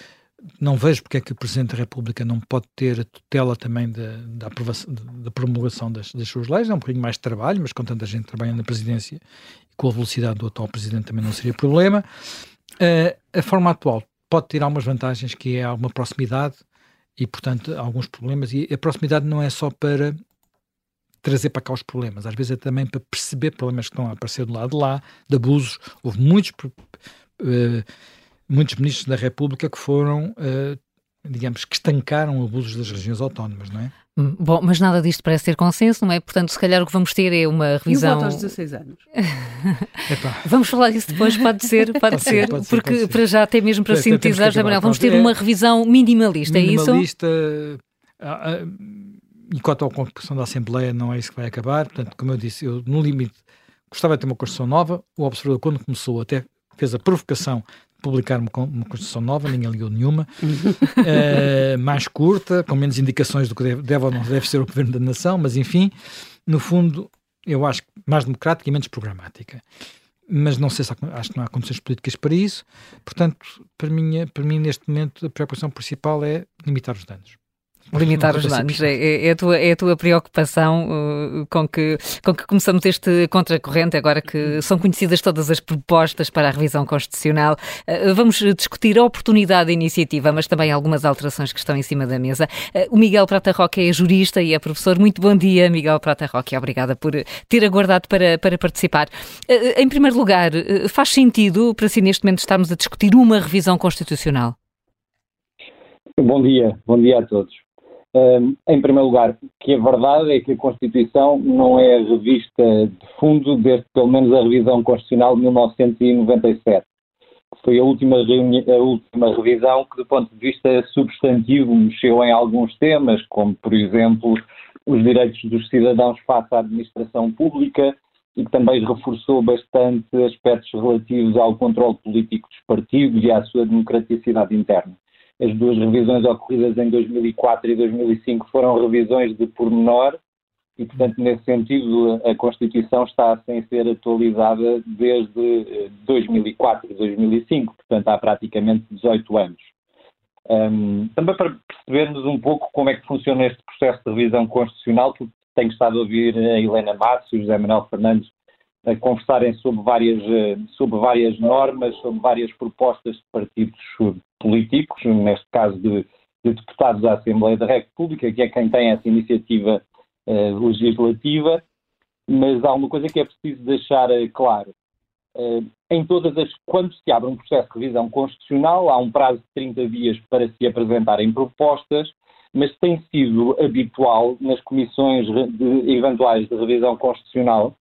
não vejo porque é que o Presidente da República não pode ter a tutela também da, da, da promulgação das, das, suas leis. É um bocadinho mais de trabalho, mas com tanta gente trabalhando na presidência e com a velocidade do atual Presidente também não seria problema. Uh, a forma atual pode ter algumas vantagens, que é alguma proximidade e, portanto, alguns problemas. E a proximidade não é só para trazer para cá os problemas, às vezes é também para perceber problemas que estão a aparecer do lado de lá, de abusos. Houve muitos. Uh, muitos ministros da República que foram, uh, digamos, que estancaram abusos das regiões autónomas, não é? Hum, bom, mas nada disto parece ter consenso, não é? Portanto, se calhar o que vamos ter é uma revisão. E o voto aos 16 anos. vamos falar disso depois, pode ser, pode, pode ser, pode porque pode ser. para já, até mesmo para Parece sintetizar, vamos ter é, uma revisão minimalista, minimalista, é isso? Minimalista. Ah, ah, enquanto a composição da Assembleia não é isso que vai acabar, portanto, como eu disse, eu no limite gostava de ter uma Constituição nova, o observador quando começou até fez a provocação publicar uma, uma Constituição nova, ninguém ligou nenhuma, uh, mais curta, com menos indicações do que deve, deve ou não deve ser o governo da nação, mas enfim, no fundo, eu acho que mais democrática e menos programática. Mas não sei se há, acho que não há condições políticas para isso, portanto, para mim, para mim, neste momento, a preocupação principal é limitar os danos. Limitar os danos. É, é, é, a tua, é a tua preocupação uh, com, que, com que começamos este contracorrente, agora que são conhecidas todas as propostas para a revisão constitucional. Uh, vamos discutir a oportunidade da iniciativa, mas também algumas alterações que estão em cima da mesa. Uh, o Miguel Prata Roque é jurista e é professor. Muito bom dia, Miguel Prata Roque. Obrigada por ter aguardado para, para participar. Uh, em primeiro lugar, uh, faz sentido para si neste momento estarmos a discutir uma revisão constitucional? Bom dia, bom dia a todos em primeiro lugar, que a verdade é que a Constituição não é revista de fundo desde pelo menos a revisão constitucional de 1997. Foi a última, a última revisão que, do ponto de vista substantivo, mexeu em alguns temas, como, por exemplo, os direitos dos cidadãos face à administração pública e que também reforçou bastante aspectos relativos ao controle político dos partidos e à sua democraticidade interna. As duas revisões ocorridas em 2004 e 2005 foram revisões de pormenor e, portanto, nesse sentido, a Constituição está sem ser atualizada desde 2004 e 2005, portanto, há praticamente 18 anos. Um, também para percebermos um pouco como é que funciona este processo de revisão constitucional, tenho estado a ouvir a Helena Matos e o José Manuel Fernandes a conversarem sobre várias, eh, sobre várias normas, sobre várias propostas de partidos políticos, neste caso de, de deputados da Assembleia da República, que é quem tem essa iniciativa uh, legislativa, mas há uma coisa que é preciso deixar uh, claro. Uh, em todas as, quando se abre um processo de revisão constitucional, há um prazo de 30 dias para se apresentarem propostas, mas tem sido habitual nas comissões de, eventuais de revisão constitucional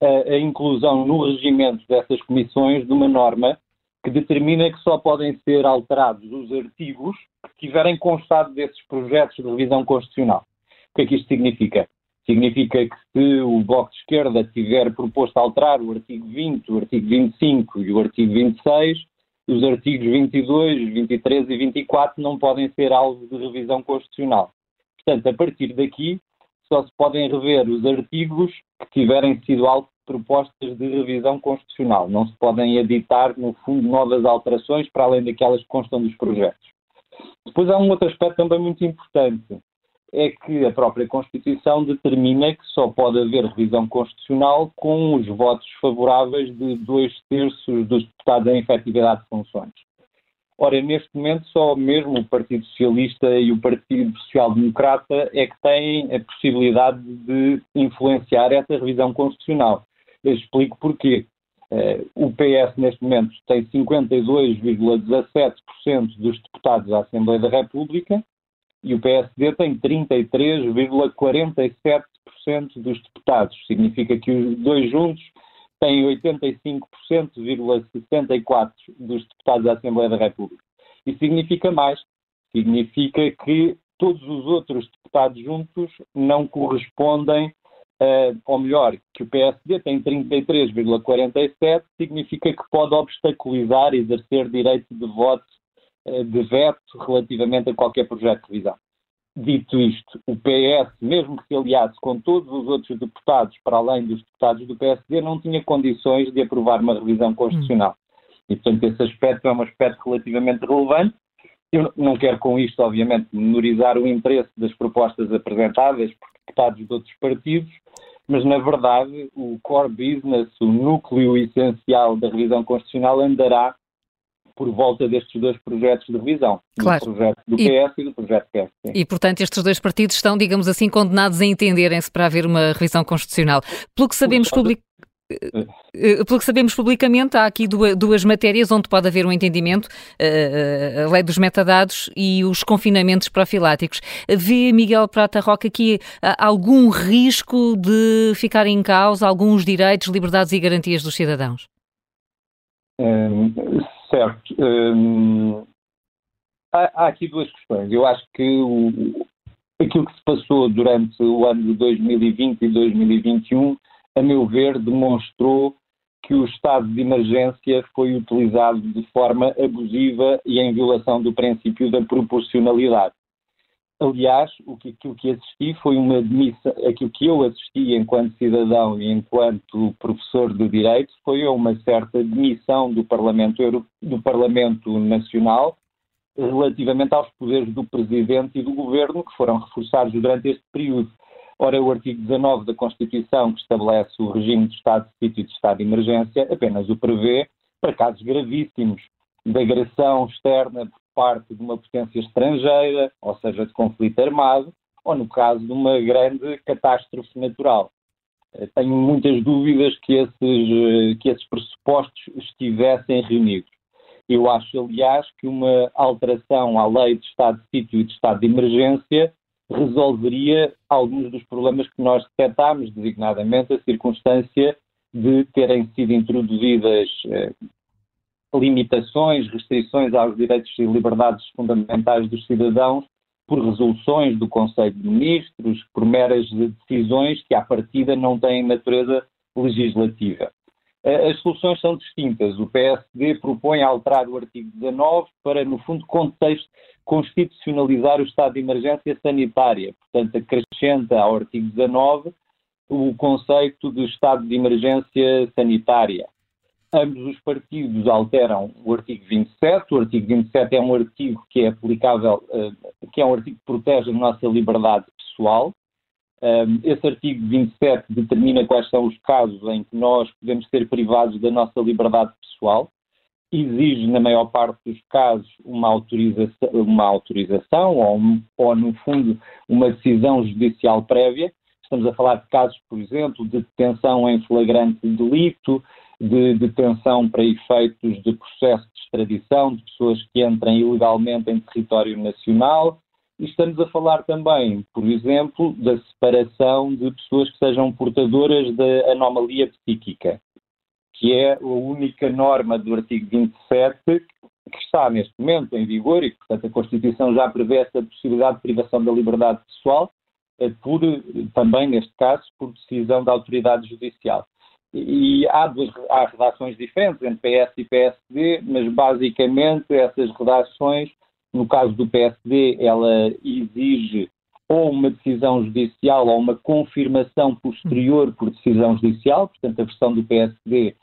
a, a inclusão no regimento dessas comissões de uma norma que determina que só podem ser alterados os artigos que tiverem constado desses projetos de revisão constitucional. O que é que isto significa? Significa que se o Bloco de Esquerda tiver proposto alterar o artigo 20, o artigo 25 e o artigo 26, os artigos 22, 23 e 24 não podem ser alvo de revisão constitucional. Portanto, a partir daqui, só se podem rever os artigos que tiverem sido alvo propostas de revisão constitucional. Não se podem editar, no fundo, novas alterações para além daquelas que constam dos projetos. Depois há um outro aspecto também muito importante, é que a própria Constituição determina que só pode haver revisão constitucional com os votos favoráveis de dois terços dos deputados em efetividade de funções. Ora, neste momento, só mesmo o Partido Socialista e o Partido Social Democrata é que têm a possibilidade de influenciar essa revisão constitucional. Eu explico porquê. Uh, o PS, neste momento, tem 52,17% dos deputados da Assembleia da República e o PSD tem 33,47% dos deputados. Significa que os dois juntos tem 85,64% dos deputados da Assembleia da República. Isso significa mais. Significa que todos os outros deputados juntos não correspondem, uh, ou melhor, que o PSD tem 33,47, significa que pode obstaculizar e exercer direito de voto, uh, de veto relativamente a qualquer projeto de revisão. Dito isto, o PS, mesmo que se aliasse com todos os outros deputados, para além dos deputados do PSD, não tinha condições de aprovar uma revisão constitucional. E, portanto, esse aspecto é um aspecto relativamente relevante. Eu não quero com isto, obviamente, menorizar o interesse das propostas apresentadas por deputados de outros partidos, mas, na verdade, o core business, o núcleo essencial da revisão constitucional andará por volta destes dois projetos de revisão, claro. do projeto do e, PS e do projeto PS. E, portanto, estes dois partidos estão, digamos assim, condenados a entenderem-se para haver uma revisão constitucional. Pelo que sabemos, public... Eh, pelo que sabemos publicamente, há aqui duas, matérias onde pode haver um entendimento, eh, a lei dos metadados e os confinamentos profiláticos. Vê, Miguel Prata Roca, aqui algum risco de ficar em causa alguns direitos, liberdades e garantias dos cidadãos? Hum, Certo. Hum, há, há, aqui duas questões. Eu acho que o, aquilo que se passou durante o ano de 2020 e 2021, a meu ver, demonstrou que o estado de emergência foi utilizado de forma abusiva e em violação do princípio da proporcionalidade. Aliás, o que, aquilo que assisti foi uma aquilo que eu assisti enquanto cidadão e enquanto professor de Direito foi uma certa demissão do Parlamento, do Parlamento Nacional relativamente aos poderes do Presidente e do Governo, que foram reforçados durante este período. Ora, o artigo 19 da Constituição, que estabelece o regime de estado de sítio e de estado de emergência, apenas o prevê para casos gravíssimos de agressão externa por parte de uma potência estrangeira, ou seja, de conflito armado, ou no caso de uma grande catástrofe natural. Eh, tenho muitas dúvidas que esses, eh, que esses pressupostos estivessem reunidos. Eu acho, aliás, que uma alteração à lei de estado de sítio e de estado de emergência resolveria alguns dos problemas que nós detectámos, designadamente a circunstância de terem sido introduzidas eh, limitações, restrições aos direitos e liberdades fundamentais dos cidadãos por resoluções do Conselho de Ministros, por meras decisões que, à partida, não têm natureza legislativa. Eh, as soluções são distintas. O PSD propõe alterar o artigo 19 para, no fundo, contexto, constitucionalizar o estado de emergência sanitária. Portanto, acrescenta ao artigo 19 o conceito de estado de emergência sanitária. Ambos os partidos alteram o artigo 27. O artigo 27 é um artigo que é aplicável, eh, que é um artigo que protege a nossa liberdade pessoal. Esse artigo 27 determina quais são os casos em que nós podemos ser privados da nossa liberdade pessoal. Exige, na maior parte dos casos, uma autorização, uma autorização ou, ou, no fundo, uma decisão judicial prévia. Estamos a falar de casos, por exemplo, de detenção em flagrante delito, de detenção para efeitos de processo de extradição de pessoas que entrem ilegalmente em território nacional. E estamos a falar também, por exemplo, da separação de pessoas que sejam portadoras da anomalia psíquica, que é a única norma do artigo 27 que está neste momento em vigor e, portanto, a Constituição já prevê essa possibilidade de privação da liberdade pessoal, eh, por, também neste caso, por decisão da autoridade judicial. E há, duas, há redações diferentes entre PS e PSD, mas basicamente essas redações, no caso do PSD, ela exige ou uma decisão judicial ou uma confirmação posterior por decisão judicial, portanto a versão do PSD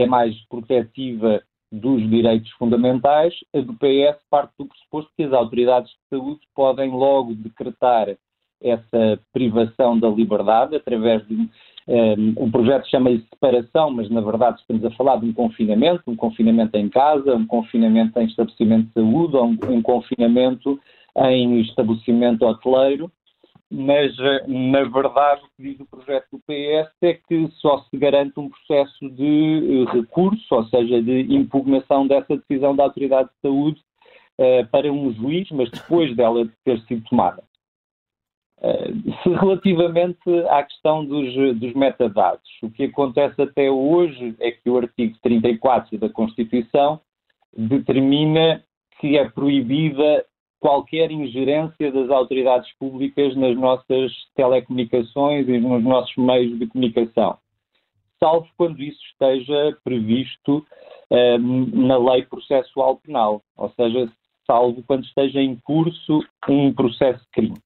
é mais protetiva dos direitos fundamentais, a do PS parte do pressuposto que as autoridades de saúde podem logo decretar essa privação da liberdade através de um, o projeto chama-lhe separação, mas na verdade estamos a falar de um confinamento, um confinamento em casa, um confinamento em estabelecimento de saúde, ou um, um confinamento em estabelecimento hoteleiro, mas na verdade o que diz o projeto do PS é que só se garante um processo de eh, recurso, ou seja, de impugnação dessa decisão da autoridade de saúde uh, para um juiz, mas depois dela ter sido tomada. Eh, relativamente à questão dos, dos, metadados, o que acontece até hoje é que o artigo 34 da Constituição determina que é proibida qualquer ingerência das autoridades públicas nas nossas telecomunicações e nos nossos meios de comunicação, salvo quando isso esteja previsto um, eh, na lei processual penal, ou seja, salvo quando esteja em curso um processo de crime.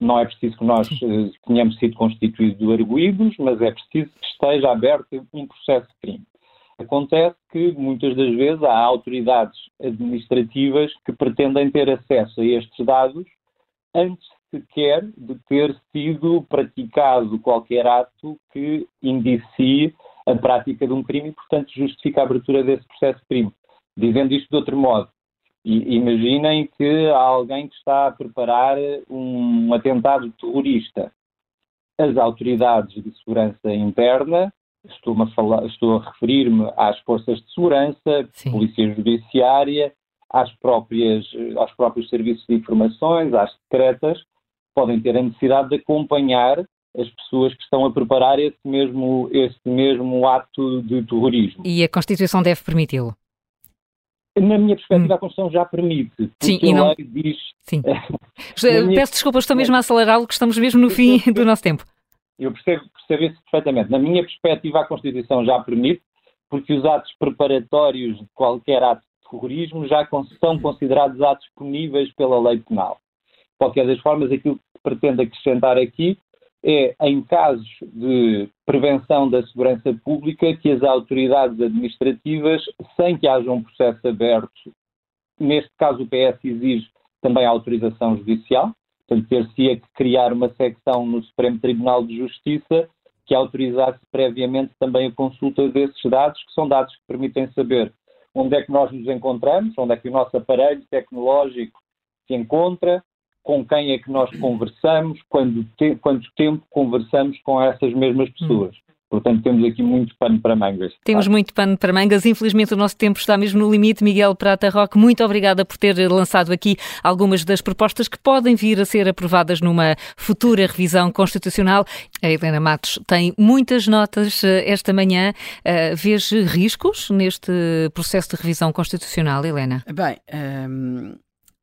Não é preciso que nós uh, tenhamos sido constituídos arguídos, mas é preciso que esteja aberto um processo de crime. Acontece que muitas das vezes há autoridades administrativas que pretendem ter acesso a estes dados antes sequer de ter sido praticado qualquer ato que indicie a prática de um crime e, portanto, justifica a abertura desse processo de crime. Dizendo isto de outro modo, imaginem que há alguém que está a preparar um atentado terrorista. As autoridades de segurança interna, estou a, falar, estou a referir-me às forças de segurança, Sim. polícia judiciária, às próprias, aos próprios serviços de informações, às secretas, podem ter a necessidade de acompanhar as pessoas que estão a preparar esse mesmo, esse mesmo ato de terrorismo. E a Constituição deve permiti-lo? Na minha perspectiva, hum. a Constituição já permite. Sim, e não... diz. Sim. minha... Peço desculpa, estou mesmo a acelerá-lo, que estamos mesmo no fim do nosso tempo. Eu percebo, percebo isso perfeitamente. Na minha perspectiva, a Constituição já permite, porque os atos preparatórios de qualquer ato de terrorismo já são considerados atos puníveis pela lei penal. De qualquer das formas, aquilo que se pretende acrescentar aqui é, em casos de prevenção da segurança pública, que as autoridades administrativas, sem que haja um processo aberto neste caso o PS exige também a autorização judicial, portanto ter-se-ia que criar uma secção no Supremo Tribunal de Justiça que autorizasse previamente também a consulta desses dados, que são dados que permitem saber onde é que nós nos encontramos, onde é que o nosso aparelho tecnológico se encontra, com quem é que nós conversamos, quando te, quanto tempo conversamos com essas mesmas pessoas. Portanto, temos aqui muito pano para mangas. Temos muito pano para mangas. Infelizmente, o nosso tempo está mesmo no limite. Miguel Prata Roque, muito obrigada por ter lançado aqui algumas das propostas que podem vir a ser aprovadas numa futura revisão constitucional. A Helena Matos tem muitas notas eh, esta manhã. Uh, vês riscos neste processo de revisão constitucional, Helena? Bem, um,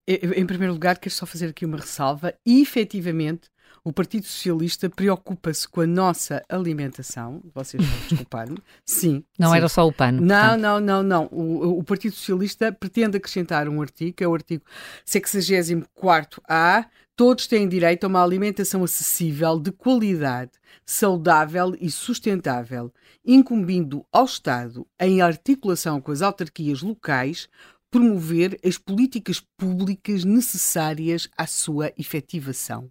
ehm, em primeiro lugar, quero só fazer aqui uma ressalva. E, efetivamente, o Partido Socialista preocupa-se com a nossa alimentação. Vocês vão desculpar-me. Sim. Não sim. era só o pano. Não, portanto. não, não, não. O, o, Partido Socialista pretende acrescentar um artigo, que é o artigo 64A. Todos têm direito a uma alimentação acessível, de qualidade, saudável e sustentável, incumbindo ao Estado, em articulação com as autarquias locais, promover as políticas públicas necessárias à sua efetivação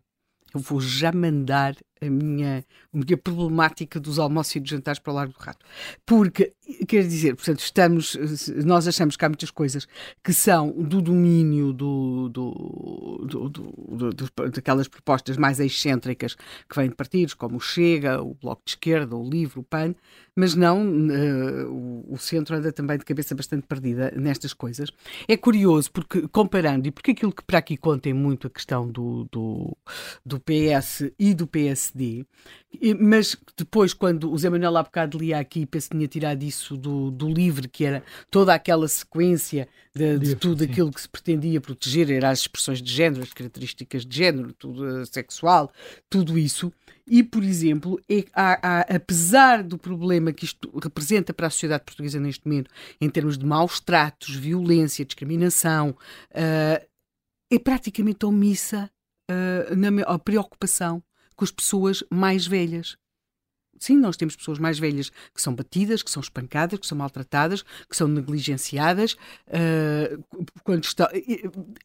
eu vou já mandar a minha, a minha problemática dos almoços e dos jantares para o Largo do Rato. Porque, quer dizer, portanto, estamos, nós achamos que há muitas coisas que são do domínio do, do, do, do, do daquelas propostas mais excêntricas que vêm de partidos, como o Chega, o Bloco de Esquerda, o Livro, o PAN, mas não, uh, o, centro anda também de cabeça bastante perdida nestas coisas. É curioso, porque comparando, e porque aquilo que para aqui conta é muito a questão do, do, do PS e do PSD, mas depois, quando o Zé Manuel há bocado lia aqui, penso que tinha tirado isso do, do livro, que era toda aquela sequência de, de tudo sim. aquilo que se pretendia proteger, eram as expressões de género, as características de género, tudo uh, sexual, tudo isso. E, por exemplo, é, há, há, apesar do problema que isto representa para a sociedade portuguesa neste momento, em termos de maus tratos, violência, discriminação, uh, é praticamente omissa uh, na preocupação com as pessoas mais velhas. Sim, nós temos pessoas mais velhas que são batidas, que são espancadas, que são maltratadas, que são negligenciadas, uh, quando estão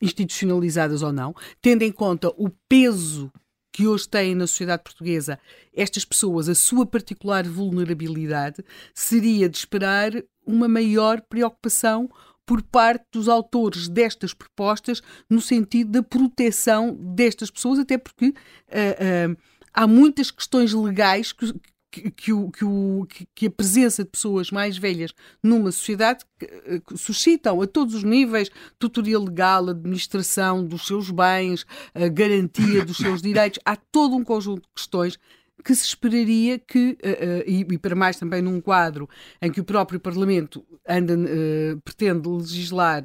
institucionalizadas ou não, tendo em conta o peso que hoje têm na sociedade portuguesa estas pessoas, a sua particular vulnerabilidade, seria de esperar uma maior preocupação por parte dos autores destas propostas no sentido da proteção destas pessoas, até porque uh, uh, há muitas questões legais que, que, que, o, que, o, que, a presença de pessoas mais velhas numa sociedade eh, suscitam a todos os níveis, tutoria legal, administração dos seus bens, a garantia dos seus direitos, há todo um conjunto de questões que se esperaria que, uh, uh, e, para mais também num quadro em que o próprio Parlamento anda, uh, pretende legislar,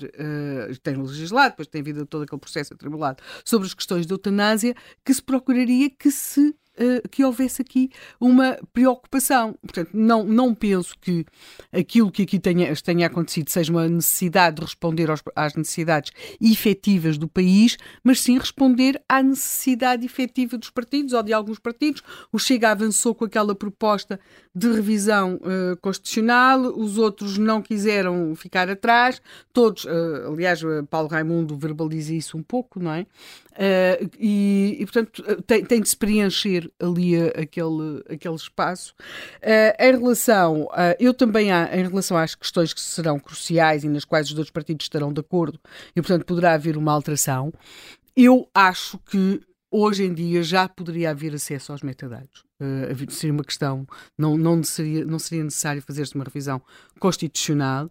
tem legislado, depois tem havido todo aquele processo atribulado sobre as questões da eutanásia, que se procuraria que se uh, que houvesse aqui uma preocupação. Portanto, não, não penso que aquilo que aqui tenha, tenha acontecido seja uma necessidade de responder aos, às necessidades efetivas do país, mas sim responder à necessidade efetiva dos partidos ou de alguns partidos. O Chega avançou com aquela proposta de revisão uh, constitucional, os outros não quiseram ficar atrás, todos, uh, aliás, Paulo Raimundo verbaliza isso um pouco, não é? Uh, e, e, portanto, tem, tem de se preencher ali aquele, aquele espaço. em relação, eu também há, em relação às questões que serão cruciais e nas quais os dois partidos estarão de acordo, e portanto poderá haver uma alteração, eu acho que hoje em dia já poderia haver acesso aos metadados. Uh, seria uma questão, não, não, seria, não seria necessário fazer-se uma revisão constitucional.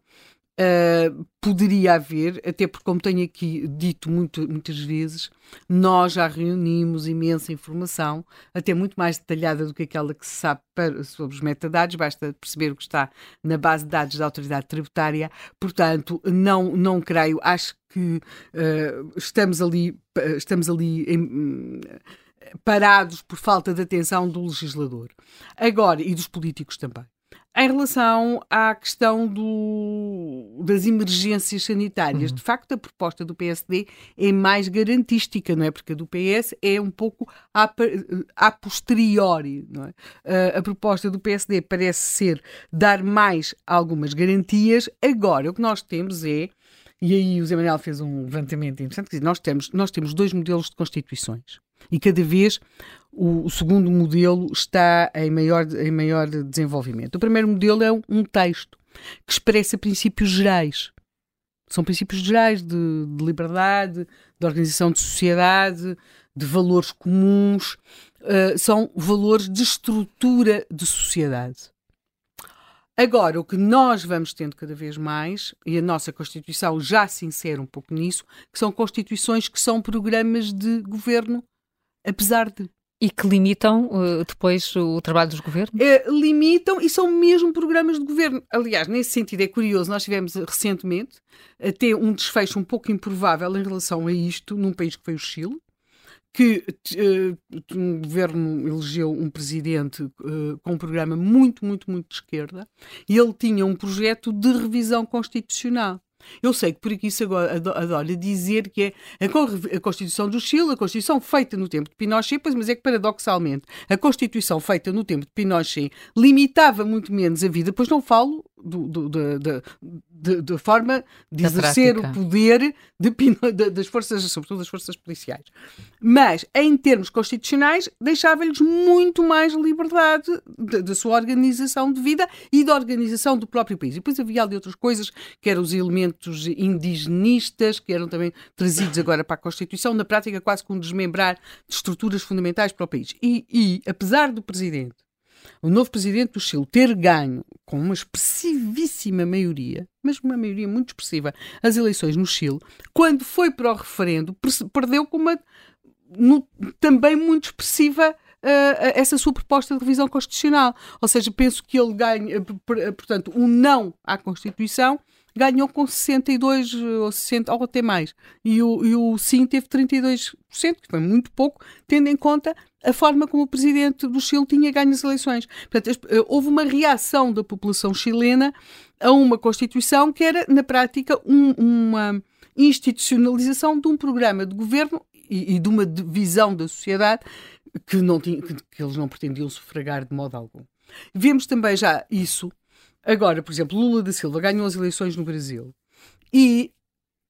Uh, poderia haver, até porque, como tenho aqui dito muito, muitas vezes, nós já reunimos imensa informação, até muito mais detalhada do que aquela que se sabe para, sobre os metadados, basta perceber o que está na base de dados da autoridade tributária. Portanto, não, não creio, acho que uh, estamos ali, estamos ali em, parados por falta de atenção do legislador. Agora, e dos políticos também. Em relação à questão do, das emergências sanitárias, uhum. de facto, a proposta do PSD é mais garantística, não é? Porque a do PS é um pouco a, a posteriori, não é? Uh, a proposta do PSD parece ser dar mais algumas garantias. Agora, o que nós temos é E aí o Zé Manuel fez um levantamento interessante, que nós temos, nós temos dois modelos de constituições e cada vez o, o, segundo modelo está em maior, em maior desenvolvimento. O primeiro modelo é um texto que expressa princípios gerais. São princípios gerais de, de liberdade, de organização de sociedade, de valores comuns, uh, são valores de estrutura de sociedade. Agora, o que nós vamos tendo cada vez mais, e a nossa Constituição já se insere um pouco nisso, que são constituições que são programas de governo, apesar de. E que limitam uh, depois o trabalho dos governos? Uh, limitam e são mesmo programas de governo. Aliás, nesse sentido é curioso, nós tivemos recentemente até um desfecho um pouco improvável em relação a isto num país que foi o Chile, que uh, um governo elegeu um presidente uh, com um programa muito, muito, muito de esquerda e ele tinha um projeto de revisão constitucional. Eu sei que por aqui se adora dizer que é a Constituição do Chile, a Constituição feita no tempo de Pinochet, pois, mas é que paradoxalmente a Constituição feita no tempo de Pinochet limitava muito menos a vida, pois não falo da forma de da exercer prática. o poder de, de, das forças, sobretudo das forças policiais. Mas, em termos constitucionais, deixava-lhes muito mais liberdade da sua organização de vida e da organização do próprio país. E depois havia ali outras coisas, que eram os elementos indigenistas, que eram também trazidos agora para a Constituição, na prática quase com um desmembrar de estruturas fundamentais para o país. E, e apesar do Presidente o novo presidente do Chile ter ganho com uma expressivíssima maioria, mas uma maioria muito expressiva, as eleições no Chile, quando foi para o referendo, perdeu com uma no, também muito expressiva Uh, essa sua proposta de revisão constitucional. Ou seja, penso que ele ganha, portanto, um não à Constituição ganhou com 62 ou 60, ou até mais. E o, e o sim teve 32%, que foi muito pouco, tendo em conta a forma como o presidente do Chile tinha ganho as eleições. Portanto, eh, houve uma reação da população chilena a uma Constituição que era, na prática, um, uma institucionalização de um programa de governo e, e de uma visão da sociedade que, não tinha, que, que eles não pretendiam sufragar de modo algum. Vemos também já isso. Agora, por exemplo, Lula da Silva ganhou as eleições no Brasil e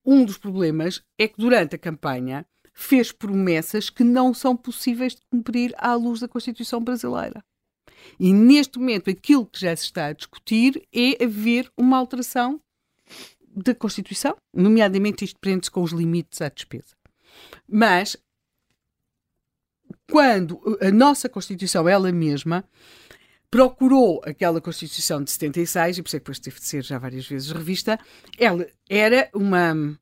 um dos problemas é que durante a campanha fez promessas que não são possíveis de cumprir à luz da Constituição brasileira. E neste momento aquilo que já se está a discutir é haver uma alteração da Constituição, nomeadamente isto prende-se com os limites à despesa. Mas quando a nossa Constituição, ela mesma, procurou aquela Constituição de 76, e por isso é que depois teve de ser já várias vezes revista, ela era uma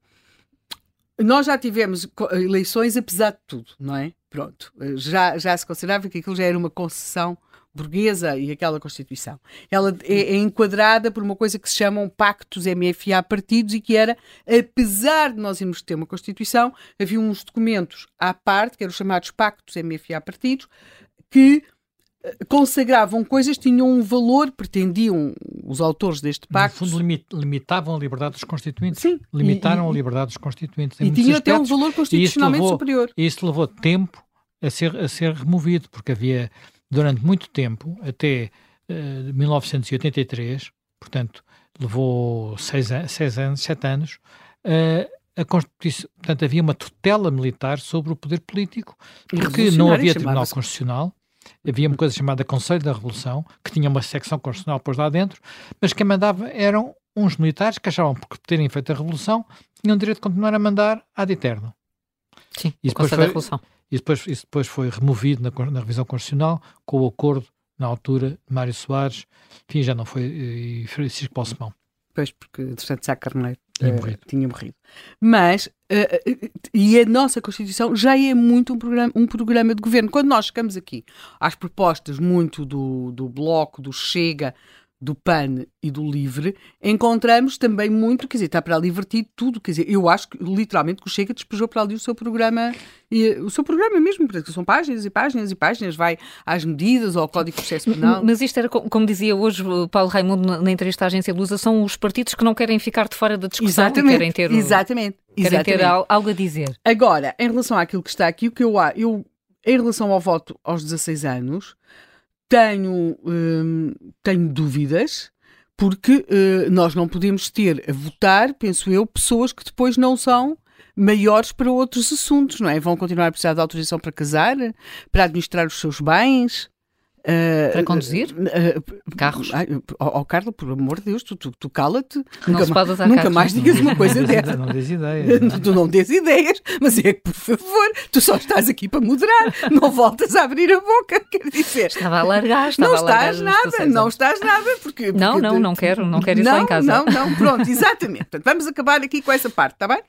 nós já tivemos eleições apesar de tudo, não é? Pronto, já, já se considerava que aquilo já era uma concessão burguesa e aquela Constituição. Ela é, é, enquadrada por uma coisa que se chamam pactos MFA partidos e que era, apesar de nós irmos ter uma Constituição, havia uns documentos à parte, que eram os chamados pactos MFA partidos, que consagravam coisas, tinham um valor, pretendiam os autores deste pacto. No fundo, limitavam a liberdade dos constituintes. Sim. Limitaram e, a liberdade dos constituintes. E tinham até um valor constitucionalmente levou, superior. E isso levou tempo a ser, a ser removido, porque havia, durante muito tempo, até uh, eh, 1983, portanto, levou seis, seis anos, sete anos, uh, a Constituição, portanto, havia uma tutela militar sobre o poder político, porque não havia Tribunal Constitucional, havia uma coisa chamada Conselho da Revolução, que tinha uma secção constitucional depois lá dentro, mas quem mandava eram uns militares que achavam que por terem feito a Revolução tinham direito de continuar a mandar ad eterno. Sim, e depois foi, da Revolução. E depois, isso depois foi removido na, na revisão constitucional com o acordo, na altura, de Mário Soares, enfim, já não foi, e Francisco Balsemão. Pois, porque, entretanto, Sá Carneiro tinha, uh, morrido. tinha morrido. Mas, uh, e a nossa Constituição já é muito um programa, um programa de governo. Quando nós chegamos aqui às propostas muito do, do Bloco, do Chega, do PAN e do LIVRE, encontramos também muito, quer dizer, está para ali vertido tudo, quer dizer, eu acho que literalmente que o Chega despejou para ali o seu programa, e, o seu programa mesmo, porque são páginas e páginas e páginas, vai às medidas ou ao Código de Processo Penal. Mas isto era, como dizia hoje o Paulo Raimundo na entrevista à agência Lusa, são os partidos que não querem ficar de fora da discussão exatamente, querem ter, exatamente, querem ter algo a dizer. Agora, em relação àquilo que está aqui, o que eu, eu em relação ao voto aos 16 anos, tenho, hum, tenho dúvidas, porque uh, nós não podemos ter a votar, penso eu, pessoas que depois não são maiores para outros assuntos, não é? Vão continuar a precisar de autorização para casar, para administrar os seus bens, Uh, para conduzir? Uh, Carros? Ó oh, Carla, por amor de Deus, tu, tu, tu cala-te. Não nunca, se nunca mais digas uma coisa não dessa. Não des ideias. Não. tu não des ideias, mas é que, por favor, tu só estás aqui para moderar, não voltas a abrir a boca, quer dizer. Estava a largar, estava não a largar. Estás nada, não estás nada, porque. porque não, não, não quero, não quero isso não, lá em casa. Não, não, pronto, exatamente. Portanto, vamos acabar aqui com essa parte, está bem?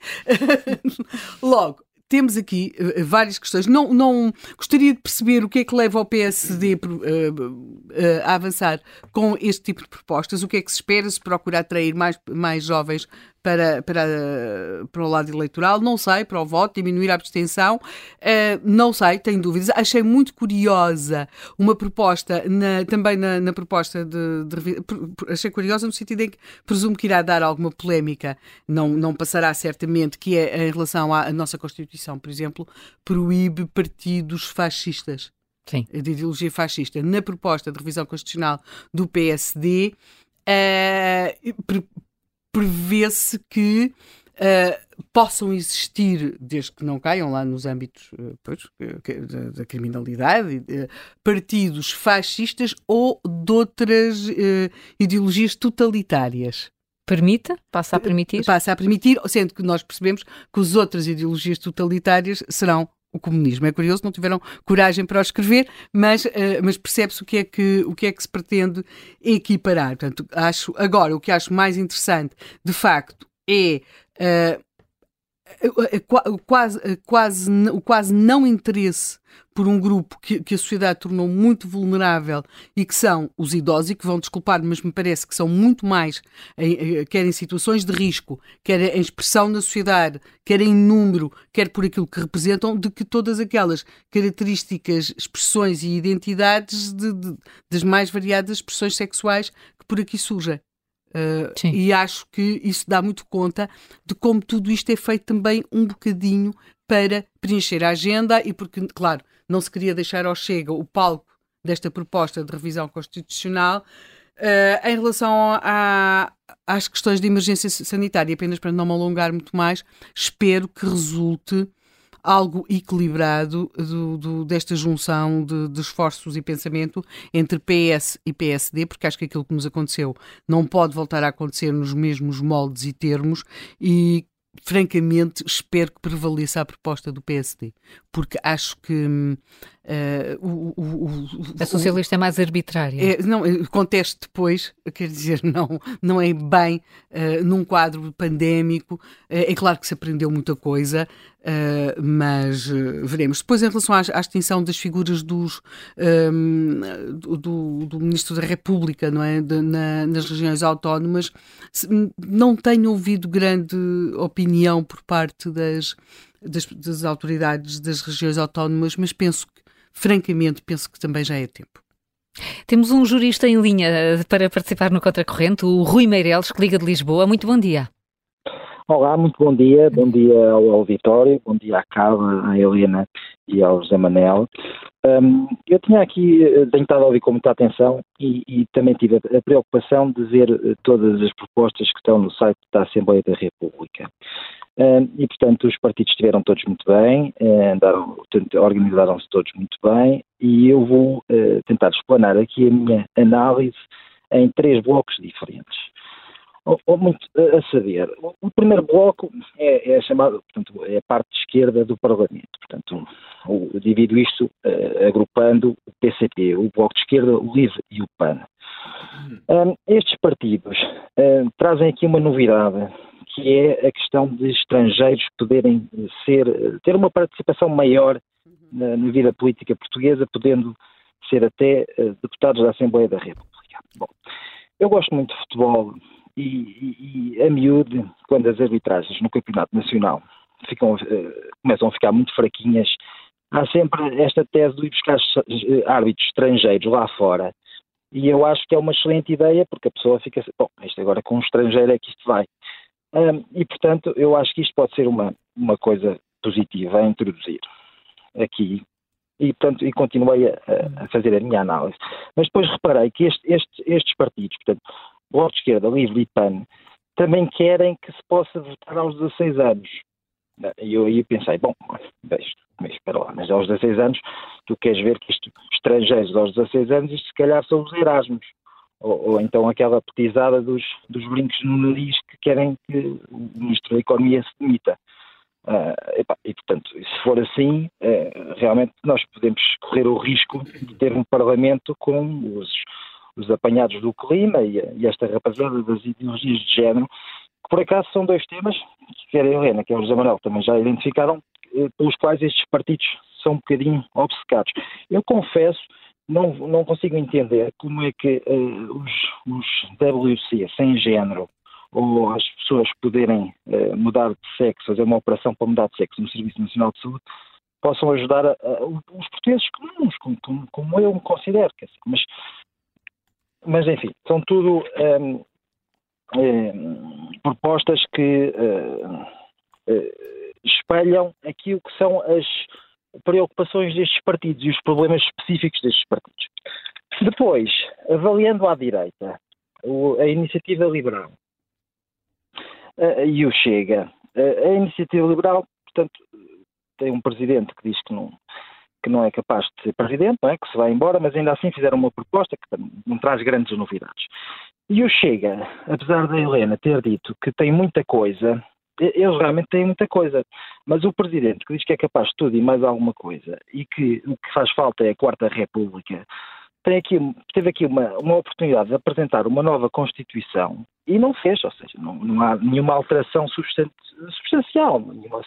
Logo, temos aqui uh, várias questões. Não, não gostaria de perceber o que é que leva o PSD uh, uh, a avançar com este tipo de propostas. O que é que se espera se procurar atrair mais, mais jovens para, para, para o lado eleitoral, não sei, para o voto, diminuir a abstenção, uh, não sei, tenho dúvidas. Achei muito curiosa uma proposta, na, também na, na proposta de, de, Achei curiosa no sentido em que presumo que irá dar alguma polémica, não, não passará certamente, que é em relação à nossa Constituição, por exemplo, proíbe partidos fascistas. Sim. de ideologia fascista. Na proposta de revisão constitucional do PSD, uh, prevê-se que uh, possam existir, desde que não caiam lá nos âmbitos uh, pois, da, da, criminalidade, uh, partidos fascistas ou de outras ideologias totalitárias. Permita? Passa a permitir? Passa a permitir, sendo que nós percebemos que as outras ideologias totalitárias serão o comunismo. É curioso, não tiveram coragem para o escrever, mas, uh, mas percebe-se o, que é que, o que é que se pretende equiparar. Portanto, acho, agora, o que acho mais interessante, de facto, é uh, quase, quase, o quase não interesse por um grupo que, que, a sociedade tornou muito vulnerável e que são os idosos, e que vão desculpar, mas me parece que são muito mais, em, quer em situações de risco, quer em expressão na sociedade, quer em número, quer por aquilo que representam, de que todas aquelas características, expressões e identidades de, de, das mais variadas expressões sexuais que por aqui surgem. Uh, e acho que isso dá muito conta de como tudo isto é feito também um bocadinho para preencher a agenda e porque, claro, não se queria deixar ao Chega o palco desta proposta de revisão constitucional. Uh, em relação a, às questões de emergência sanitária, apenas para não me alongar muito mais, espero que resulte algo equilibrado do, do, desta junção de, de, esforços e pensamento entre PS e PSD, porque acho que aquilo que nos aconteceu não pode voltar a acontecer nos mesmos moldes e termos e francamente, espero que prevaleça a proposta do PSD, porque acho que uh, o, o, o, a socialista é mais arbitrária. É, não, conteste depois, quer dizer, não, não é bem uh, num quadro pandémico. Uh, é claro que se aprendeu muita coisa, mas veremos. Depois, em relação à, à extinção das figuras dos, um, ehm, do, do, Ministro da República, não é, de, na, nas regiões autónomas, não tenho ouvido grande opinião por parte das, das, das autoridades das regiões autónomas, mas penso que, francamente, penso que também já é tempo. Temos um jurista em linha eh, para participar no Contracorrente, o Rui Meireles, que liga de Lisboa. Muito bom dia. Olá, muito bom dia. Bom dia ao auditório, bom dia à Carla, à Helena e ao José Manel. Um, eu tinha aqui, eh, tenho estado a ouvir com muita atenção e, e também tive a, a, preocupação de ver eh, todas as propostas que estão no site da Assembleia da República. E, portanto, os partidos estiveram todos muito bem, organizaram-se todos muito bem e eu vou uh, tentar explanar aqui a minha análise em três blocos diferentes. Ou, ou muito a saber, o primeiro bloco é, é, chamado, portanto, é a parte esquerda do Parlamento. Portanto, eu divido isto uh, agrupando o PCP, o Bloco de Esquerda, o LIVRE e o PAN. Um, estes partidos uh, trazem aqui uma novidade que é a questão de estrangeiros poderem ser, ter uma participação maior na, na vida política portuguesa, podendo ser até uh, deputados da Assembleia da República. Bom, eu gosto muito de futebol e, e, e a miúde, quando as arbitragens no Campeonato Nacional ficam, uh, começam a ficar muito fraquinhas, há sempre esta tese de ir buscar eh, árbitros estrangeiros lá fora. E eu acho que é uma excelente ideia, porque a pessoa fica assim, bom, isto agora com um estrangeiro é que isto vai. Um, e, portanto, eu acho que isto pode ser uma, uma coisa positiva a introduzir aqui. E, portanto, e continuei a, a fazer a minha análise. Mas depois reparei que este, este, estes partidos, portanto, Bloco de Esquerda, Livre e PAN, também querem que se possa votar aos 16 anos. E eu aí pensei, bom, mas espera lá, mas aos 16 anos, tu queres ver que isto, estrangeiros aos 16 anos, isto se calhar são os Erasmus. Ou, ou, então aquela petizada dos, dos brincos no nariz que querem que o Ministro da Economia se demita. Uh, e, portanto, se for assim, uh, realmente nós podemos correr o risco de ter um Parlamento com os, os apanhados do clima e, e, esta rapaziada das ideologias de género, que por acaso são dois temas, que quer a Helena, que é o José Manuel, também já identificaram, uh, pelos quais estes partidos são um bocadinho obcecados. Eu confesso, não, não consigo entender como é que os, os WC sem género ou as pessoas poderem uh, mudar de sexo, fazer uma operação para mudar de sexo no Serviço Nacional de Saúde, possam ajudar a, a, os portugueses comuns, como, como, como, eu me considero. Mas, mas, enfim, são tudo um, um, propostas que uh, uh, espelham aquilo que são as preocupações destes partidos e os problemas específicos destes partidos. Depois, avaliando à direita, a iniciativa liberal, uh, e o Chega. Uh, a iniciativa liberal, portanto, tem um presidente que diz que não, que não é capaz de ser presidente, é? que se vai embora, mas ainda assim fizeram uma proposta que não traz grandes novidades. E o Chega, apesar da Helena ter dito que tem muita coisa, eles realmente têm muita coisa, mas o presidente que diz que é capaz de tudo e mais alguma coisa e que o que faz falta é a Quarta República, tem aqui, teve aqui uma, uma oportunidade de apresentar uma nova Constituição e não fez, ou seja, não, não há nenhuma alteração substancial nenhuma,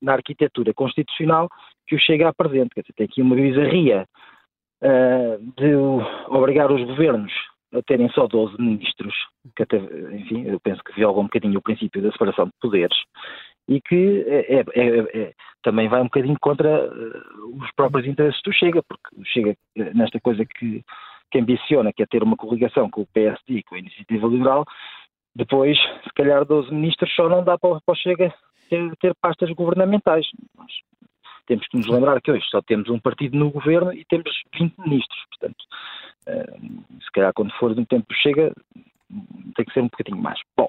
na arquitetura constitucional que o chega a presente. Quer dizer, tem aqui uma bizarria uh, de obrigar os governos a terem só 12 ministros, que até, enfim, eu penso que viola um bocadinho o princípio da separação de poderes e que é, é, é, é também vai um bocadinho contra uh, os próprios interesses do Chega, porque Chega, eh, nesta coisa que, que ambiciona, que é ter uma coligação com o PSD e com a Iniciativa Liberal, depois, se calhar, 12 ministros só não dá para, para o Chega ter, ter pastas governamentais. Nós temos que nos lembrar que hoje só temos um partido no governo e temos 20 ministros, portanto, uh, se calhar quando for no tempo Chega, tem que ser um bocadinho mais. Bom,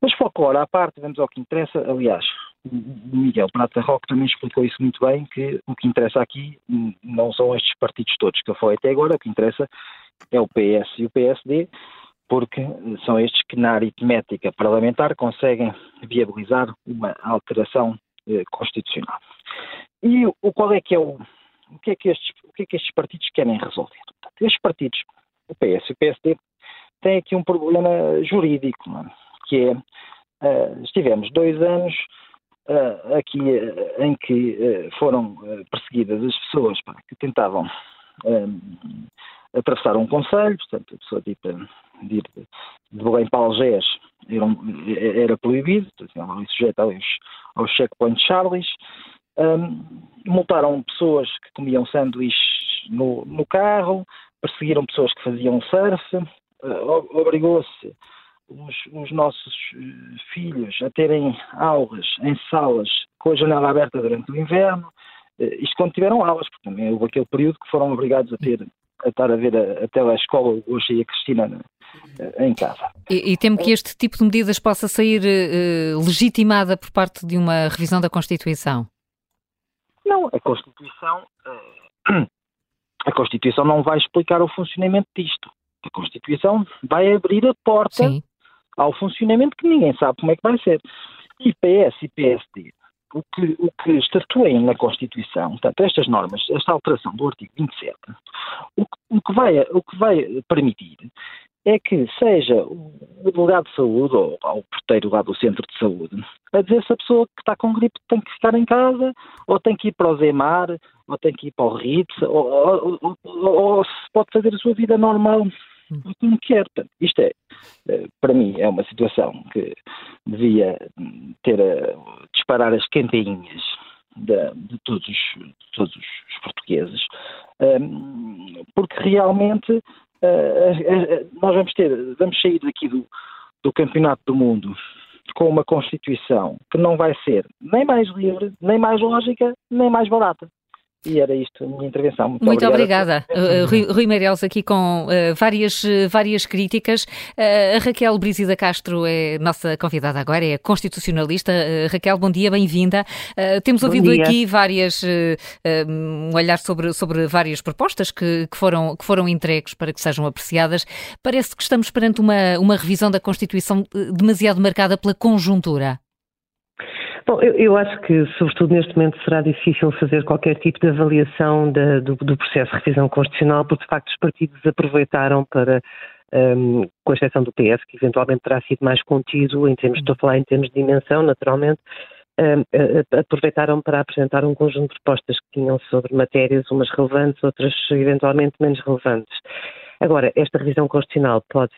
mas folclore à parte, vamos ao que interessa. Aliás, o Miguel Prata Roque também explicou isso muito bem, que o que interessa aqui não são estes partidos todos que eu falei até agora, o que interessa é o PS e o PSD, porque são estes que na aritmética parlamentar conseguem viabilizar uma alteração eh, constitucional. E o, qual é que é o, o que é que estes, o que é que estes partidos querem resolver? Portanto, estes partidos, o PS e o PSD, têm aqui um problema jurídico, que é, uh, estivemos dois anos uh, aqui uh, em que foram perseguidas as pessoas pá, que tentavam atravessar um conselho, portanto, a pessoa tipo, de ir de Belém para Algés era, era proibido, ali sujeito aos, aos checkpoints Charlies, um, multaram pessoas que comiam sanduíches no, no carro, perseguiram pessoas que faziam surf, uh, obrigou-se os, os, nossos eh, filhos a terem aulas em salas com a janela aberta durante o inverno, uh, isto quando tiveram aulas, porque também houve aquele período que foram obrigados a ter a estar a ver a, a telescola hoje e a Cristina na, em casa. E, e temo que este tipo de medidas possa sair uh, legitimada por parte de uma revisão da Constituição? Não, a Constituição uh, a Constituição não vai explicar o funcionamento disto. A Constituição vai abrir a porta Sim. ao funcionamento que ninguém sabe como é que vai ser. E PS e PSD, o que, o que estatuem na Constituição, portanto, estas normas, esta alteração do artigo 27, o, o, que, vai, o que vai permitir é que seja o delegado de saúde ou, o porteiro lá do centro de saúde a dizer se a pessoa que está com gripe tem que ficar em casa, ou tem que ir para o Zemar, ou tem que ir para o RITS, ou, ou, ou, ou, se pode fazer a sua vida normal. Como quer. Isto é, eh, para mim, é uma situação que devia ter a disparar as campainhas de, de, todos, de todos os portugueses, porque realmente nós vamos ter, vamos sair daqui do, do Campeonato do Mundo com uma Constituição que não vai ser nem mais livre, nem mais lógica, nem mais barata. E era isto a minha intervenção. Muito, Muito obrigada. obrigada. Uh, Rui, Rui Meireles aqui com uh, várias, uh, várias críticas. A Raquel Brizida Castro é nossa convidada agora, é constitucionalista. Raquel, bom dia, bem-vinda. Temos ouvido aqui várias, um olhar sobre, sobre várias propostas que, que, foram, que foram entregues para que sejam apreciadas. Parece que estamos perante uma, uma revisão da Constituição demasiado marcada pela conjuntura. Bom, eu, eu, acho que, sobretudo neste momento, será difícil fazer qualquer tipo de avaliação da, do, do, processo de revisão constitucional, porque de facto os partidos aproveitaram para, um, com exceção do PS, que eventualmente terá sido mais contido, em termos, estou a falar em termos de dimensão, naturalmente, um, aproveitaram para apresentar um conjunto de propostas que tinham sobre matérias, umas relevantes, outras eventualmente menos relevantes. Agora, esta revisão constitucional pode,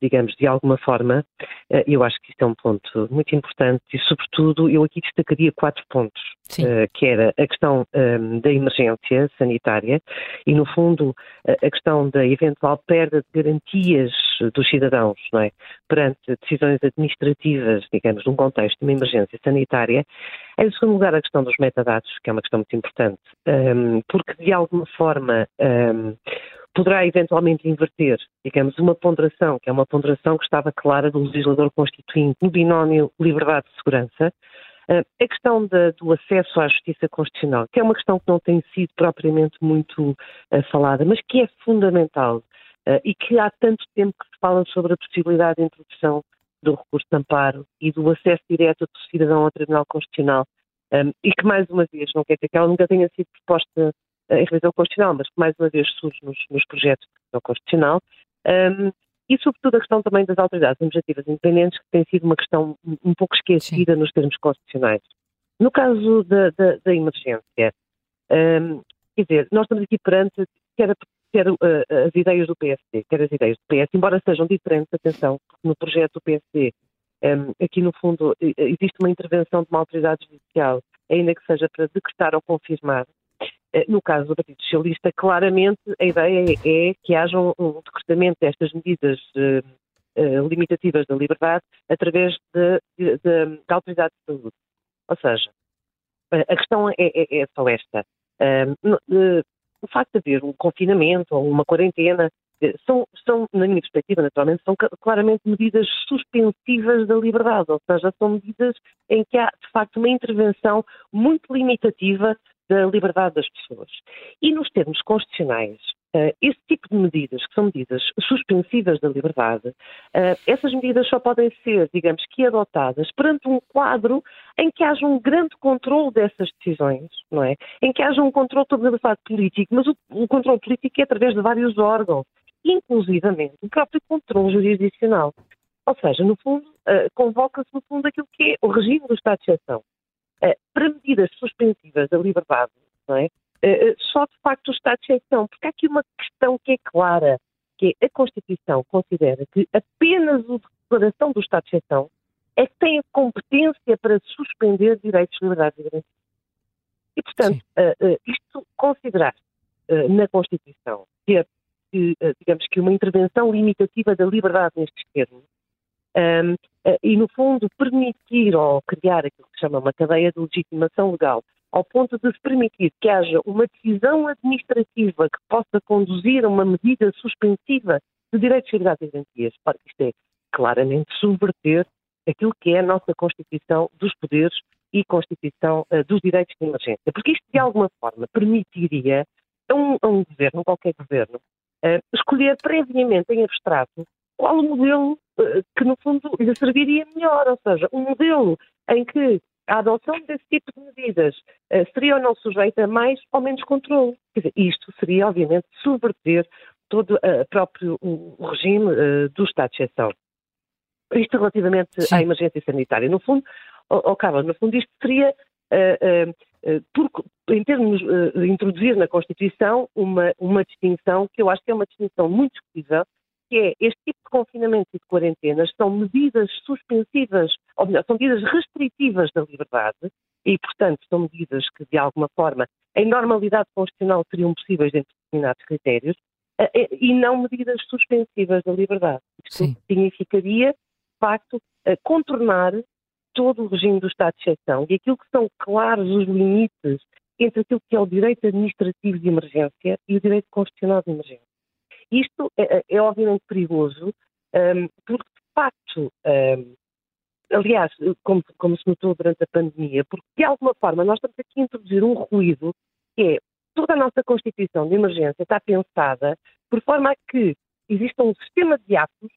digamos, de alguma forma, eh, eu acho que isto é um ponto muito importante e, sobretudo, eu aqui destacaria quatro pontos, uh, que era a questão ehm, da emergência sanitária e, no fundo, a questão da eventual perda de garantias dos cidadãos, não é? Perante decisões administrativas, digamos, num contexto de uma emergência sanitária. Em segundo lugar, a questão dos metadados, que é uma questão muito importante, ehm, porque, de alguma forma, ehm, poderá eventualmente inverter, digamos, uma ponderação, que é uma ponderação que estava clara do legislador constituinte no binómio liberdade e segurança, uh, a questão do acesso à justiça constitucional, que é uma questão que não tem sido propriamente muito uh, falada, mas que é fundamental uh, e que há tanto tempo que se fala sobre a possibilidade de introdução do recurso de amparo e do acesso direto do cidadão ao Tribunal Constitucional, um, e que, mais uma vez, não quer dizer que ela nunca tenha sido proposta em revisão constitucional, mas que mais uma vez surge nos, nos projetos de revisão constitucional, um, e sobretudo a questão também das autoridades administrativas independentes, que tem sido uma questão um pouco esquecida Sim. nos termos constitucionais. No caso da, da, da emergência, um, quer dizer, nós estamos aqui perante quer, quer uh, as ideias do PSD, quer as ideias do PS, embora sejam diferentes, atenção, porque no projeto do PSD, um, aqui no fundo existe uma intervenção de uma autoridade judicial, ainda que seja para decretar ou confirmar, eh, no caso do Partido Socialista, claramente a ideia é que haja um, um decretamento destas medidas uh, uh, limitativas da liberdade através da autoridade de saúde. Ou seja, a questão é, é, é só esta. Uh, o facto de haver um confinamento ou uma quarentena são, são, na minha perspectiva, naturalmente, são claramente medidas suspensivas da liberdade, ou seja, são medidas em que há, de facto, uma intervenção muito limitativa da liberdade das pessoas. E nos termos constitucionais, uh, esse tipo de medidas, que são medidas suspensivas da liberdade, uh, essas medidas só podem ser, digamos que, adotadas perante um quadro em que haja um grande controle dessas decisões, não é? Em que haja um controle, estou a falar político, mas o, o controle político é através de vários órgãos, inclusivamente o próprio controle jurisdicional. Ou seja, no fundo, uh, convoca-se no fundo aquilo que é o regime do Estado de exceção. Eh, para medidas suspensivas da liberdade, não é? Eh, eh, só de facto o Estado de exceção, porque há aqui uma questão que é clara, que é a Constituição considera que apenas a declaração do Estado de exceção é que tem a competência para suspender direitos, liberdades e garantias. E, portanto, uh, uh, isto considerar uh, na Constituição ter, digamos que, uma intervenção limitativa da liberdade nestes termos, um, eh, e, no fundo, permitir ou criar aquilo que se chama uma cadeia de legitimação legal, ao ponto de se permitir que haja uma decisão administrativa que possa conduzir a uma medida suspensiva de direitos, liberdades e garantias. Ora, isto é claramente subverter aquilo que é a nossa Constituição dos poderes e Constituição uh, dos direitos de emergência. Porque isto, de alguma forma, permitiria a um, a um governo, qualquer governo, uh, escolher previamente em abstrato qual o modelo eh, que, no fundo, lhe serviria melhor. Ou seja, um modelo em que a adoção desse tipo de medidas uh, seria ou não sujeita a mais ou menos controle. Quer dizer, isto seria, obviamente, subverter todo o uh, próprio o, o regime uh, do estado de exceção. Isto relativamente Sim. à emergência sanitária. No fundo, oh, no fundo isto seria, por, em termos de introduzir na Constituição uma, uma distinção que eu acho que é uma distinção muito discutível, que é este tipo de confinamento e de quarentenas são medidas suspensivas, ou melhor, são medidas restritivas da liberdade e, portanto, são medidas que, de alguma forma, em normalidade constitucional seriam possíveis dentro de determinados critérios eh, eh, e não medidas suspensivas da liberdade. Isto Sim. significaria, de facto, eh, contornar todo o regime do Estado de exceção e aquilo que são claros os limites entre aquilo que é o direito administrativo de emergência e o direito constitucional de emergência. Isto é, é, é obviamente perigoso, um, porque de facto, um, aliás, como, como, se notou durante a pandemia, porque de alguma forma nós estamos aqui a introduzir um ruído que é toda a nossa Constituição de emergência está pensada por forma a que exista um sistema de atos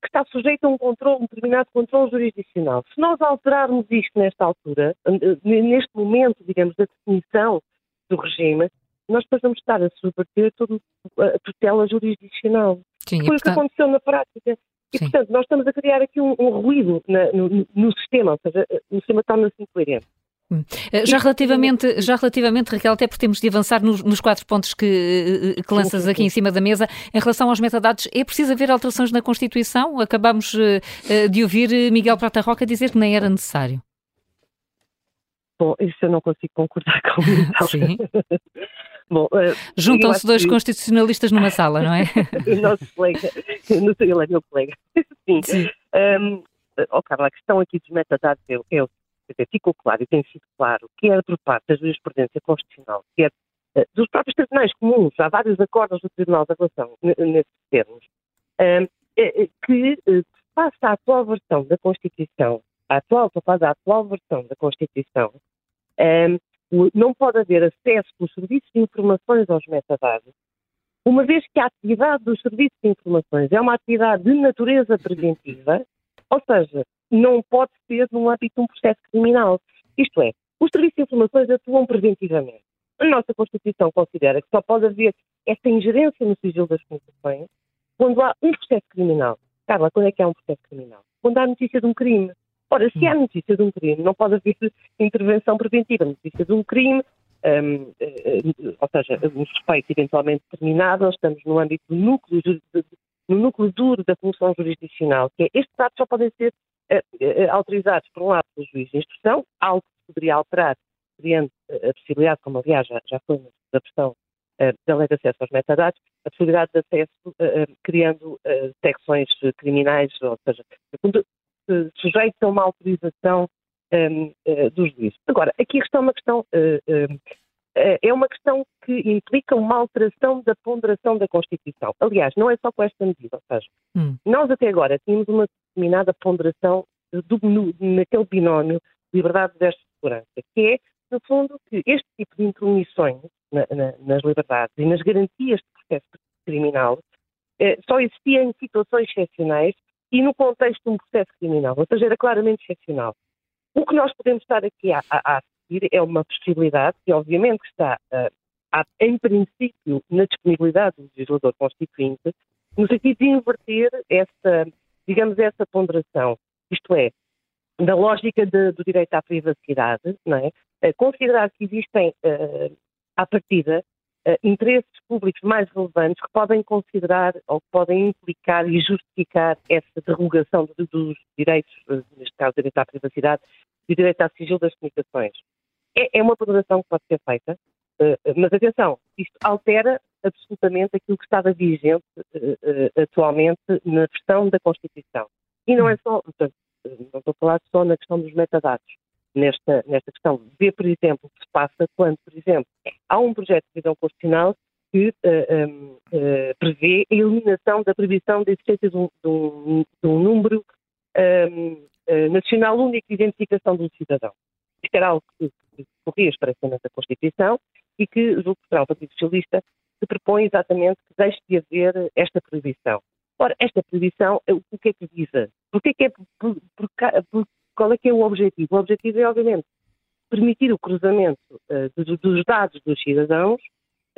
que está sujeito a um, controle, um determinado controle jurisdicional. Se nós alterarmos isto nesta altura, neste momento, digamos, da definição do regime, nós depois vamos estar a subverter toda a tutela jurisdicional. Sim, Foi portanto... o que aconteceu na prática. E, Sim. portanto, nós estamos a criar aqui um, um ruído na, no, no, sistema, ou seja, o sistema torna-se incoerente. Hum. Eh, já relativamente, já relativamente, Raquel, até porque temos de avançar nos, nos quatro pontos que, eh, eh, que lanças aqui em cima da mesa, em relação aos metadados, é preciso haver alterações na Constituição? Acabamos de ouvir Miguel Prata Roca dizer que nem era necessário. Bom, isso eu não consigo concordar com isso. Sim. Bom, uh, Juntam-se dois que... constitucionalistas numa sala, não é? o nosso colega, sei, ele é meu colega. Sim. Sim. Um, oh, Carla, a questão aqui dos metadados é, é dizer, ficou claro e tem sido claro, quer por parte da jurisprudência constitucional, quer uh, dos próprios tribunais comuns, há vários acordos do Tribunal da Relação nesses termos, uh, que uh, face à atual versão da Constituição, a atual, estou a da atual versão da Constituição, não pode haver acesso dos serviços de informações aos metadados, uma vez que a atividade dos serviços de informações é uma atividade de natureza preventiva, ou seja, não pode ser no âmbito de um processo criminal. Isto é, os serviços de informações atuam preventivamente. A nossa Constituição considera que só pode haver essa ingerência no sigilo das comunicações quando há um processo criminal. Carla, quando é que há um processo criminal? Quando há notícia de um crime. Ora, se há notícia de um crime, não pode haver intervenção preventiva. Notícia de um crime, um, eh, ou seja, um suspeito eventualmente determinado, nós estamos no âmbito do núcleo, no núcleo duro da função jurisdicional, que é estes atos só podem ser uh, autorizados, por um lado, pelo juiz de instrução, algo que poderia alterar, criando a possibilidade, como aliás já, já foi na versão uh, da lei de acesso aos metadados, a possibilidade de acesso uh, criando secções criminais, ou seja, sujeitos a uma autorização um, dos juízes. Agora, aqui está uma questão é uma questão que implica uma alteração da ponderação da Constituição. Aliás, não é só com esta medida, ou seja, hum. nós até agora tínhamos uma determinada ponderação do, no, naquele binómio liberdade versus segurança, que é, no fundo, que este tipo de intromissões na, na, nas liberdades e nas garantias de processo criminal eh, só existia em situações excepcionais e no contexto de um processo criminal, ou seja, era claramente excepcional. O que nós podemos estar aqui a, a, a é uma possibilidade que, obviamente, está, uh, em princípio, na disponibilidade do legislador constituinte, no sentido de inverter essa, digamos, essa ponderação. Isto é, da lógica de, do direito à privacidade, não é? Considerar que existem, uh, à partida, uh, interesses públicos mais relevantes que podem considerar ou que podem implicar e justificar essa derrogação dos direitos, neste caso, direito à privacidade e direito ao sigilo das comunicações. É, é uma ponderação que pode ser feita, mas atenção, isto altera absolutamente aquilo que estava vigente atualmente na versão da Constituição. E não é só, portanto, não estou a falar só na questão dos metadados, nesta, nesta questão. Ver, por exemplo, o que se passa quando, por exemplo, há um projeto de revisão constitucional que uh, eh, um, uh, eh, prevê a eliminação da previsão da existência de um, de um, de um número uh, nacional único de identificação do cidadão. Isto era algo que, corria expressamente da Constituição e que, julgo que será o Partido Socialista, se propõe exatamente que deixe de haver esta proibição. Ora, esta proibição, o que é que visa? Porque é que é, qual é que é o objetivo? O objetivo é, obviamente, permitir o cruzamento uh, de, dos dados dos cidadãos,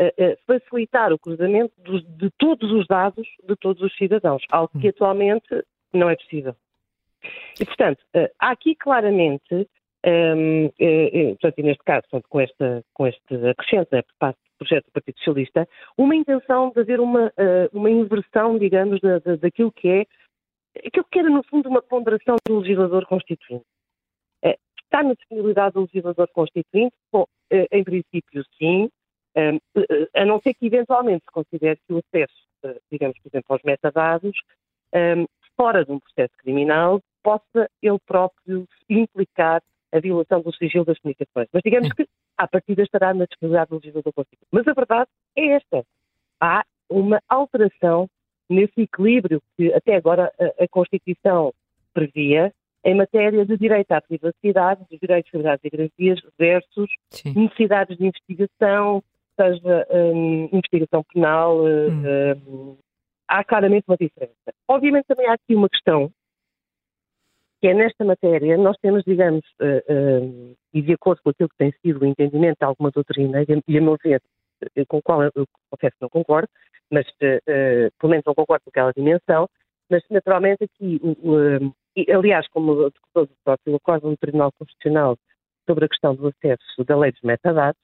uh, uh, facilitar o cruzamento dos, de todos os dados de todos os cidadãos, algo que hum. atualmente não é possível. E, portanto, há aqui claramente, um, ehm, portanto, e neste caso, portanto, com, esta, com este acrescento né, por parte projeto do Partido Socialista, uma intenção de haver uma, uma inversão, digamos, da, da, daquilo que é aquilo que era, no fundo, uma ponderação do legislador constituinte. Uh, está na disponibilidade do legislador constituinte? Bom, uh, em princípio, sim, a não ser que eventualmente se considere que o acesso, digamos, por exemplo, aos metadados, fora de um processo criminal, possa ele próprio implicar a violação do sigilo das comunicações. Mas digamos que à partida estará na disponibilidade do legislador constitucional. Mas a verdade é esta. Há uma alteração nesse equilíbrio que até agora a, a Constituição previa em matéria de direito à privacidade, dos direitos, liberdades e garantias versus Sim. necessidades de investigação, seja um, investigação penal, hum. um, há claramente uma diferença. Obviamente também há aqui uma questão que é nesta matéria, nós temos, digamos, uh, uh, e de acordo com aquilo que tem sido o entendimento de alguma doutrina, e a meu ver, eh, com o qual eu, eu confesso que não concordo, mas uh, pelo menos não concordo com aquela dimensão, mas naturalmente aqui, e, aliás, como o próprio acordo do Tribunal Constitucional sobre a questão do acesso da lei dos metadados,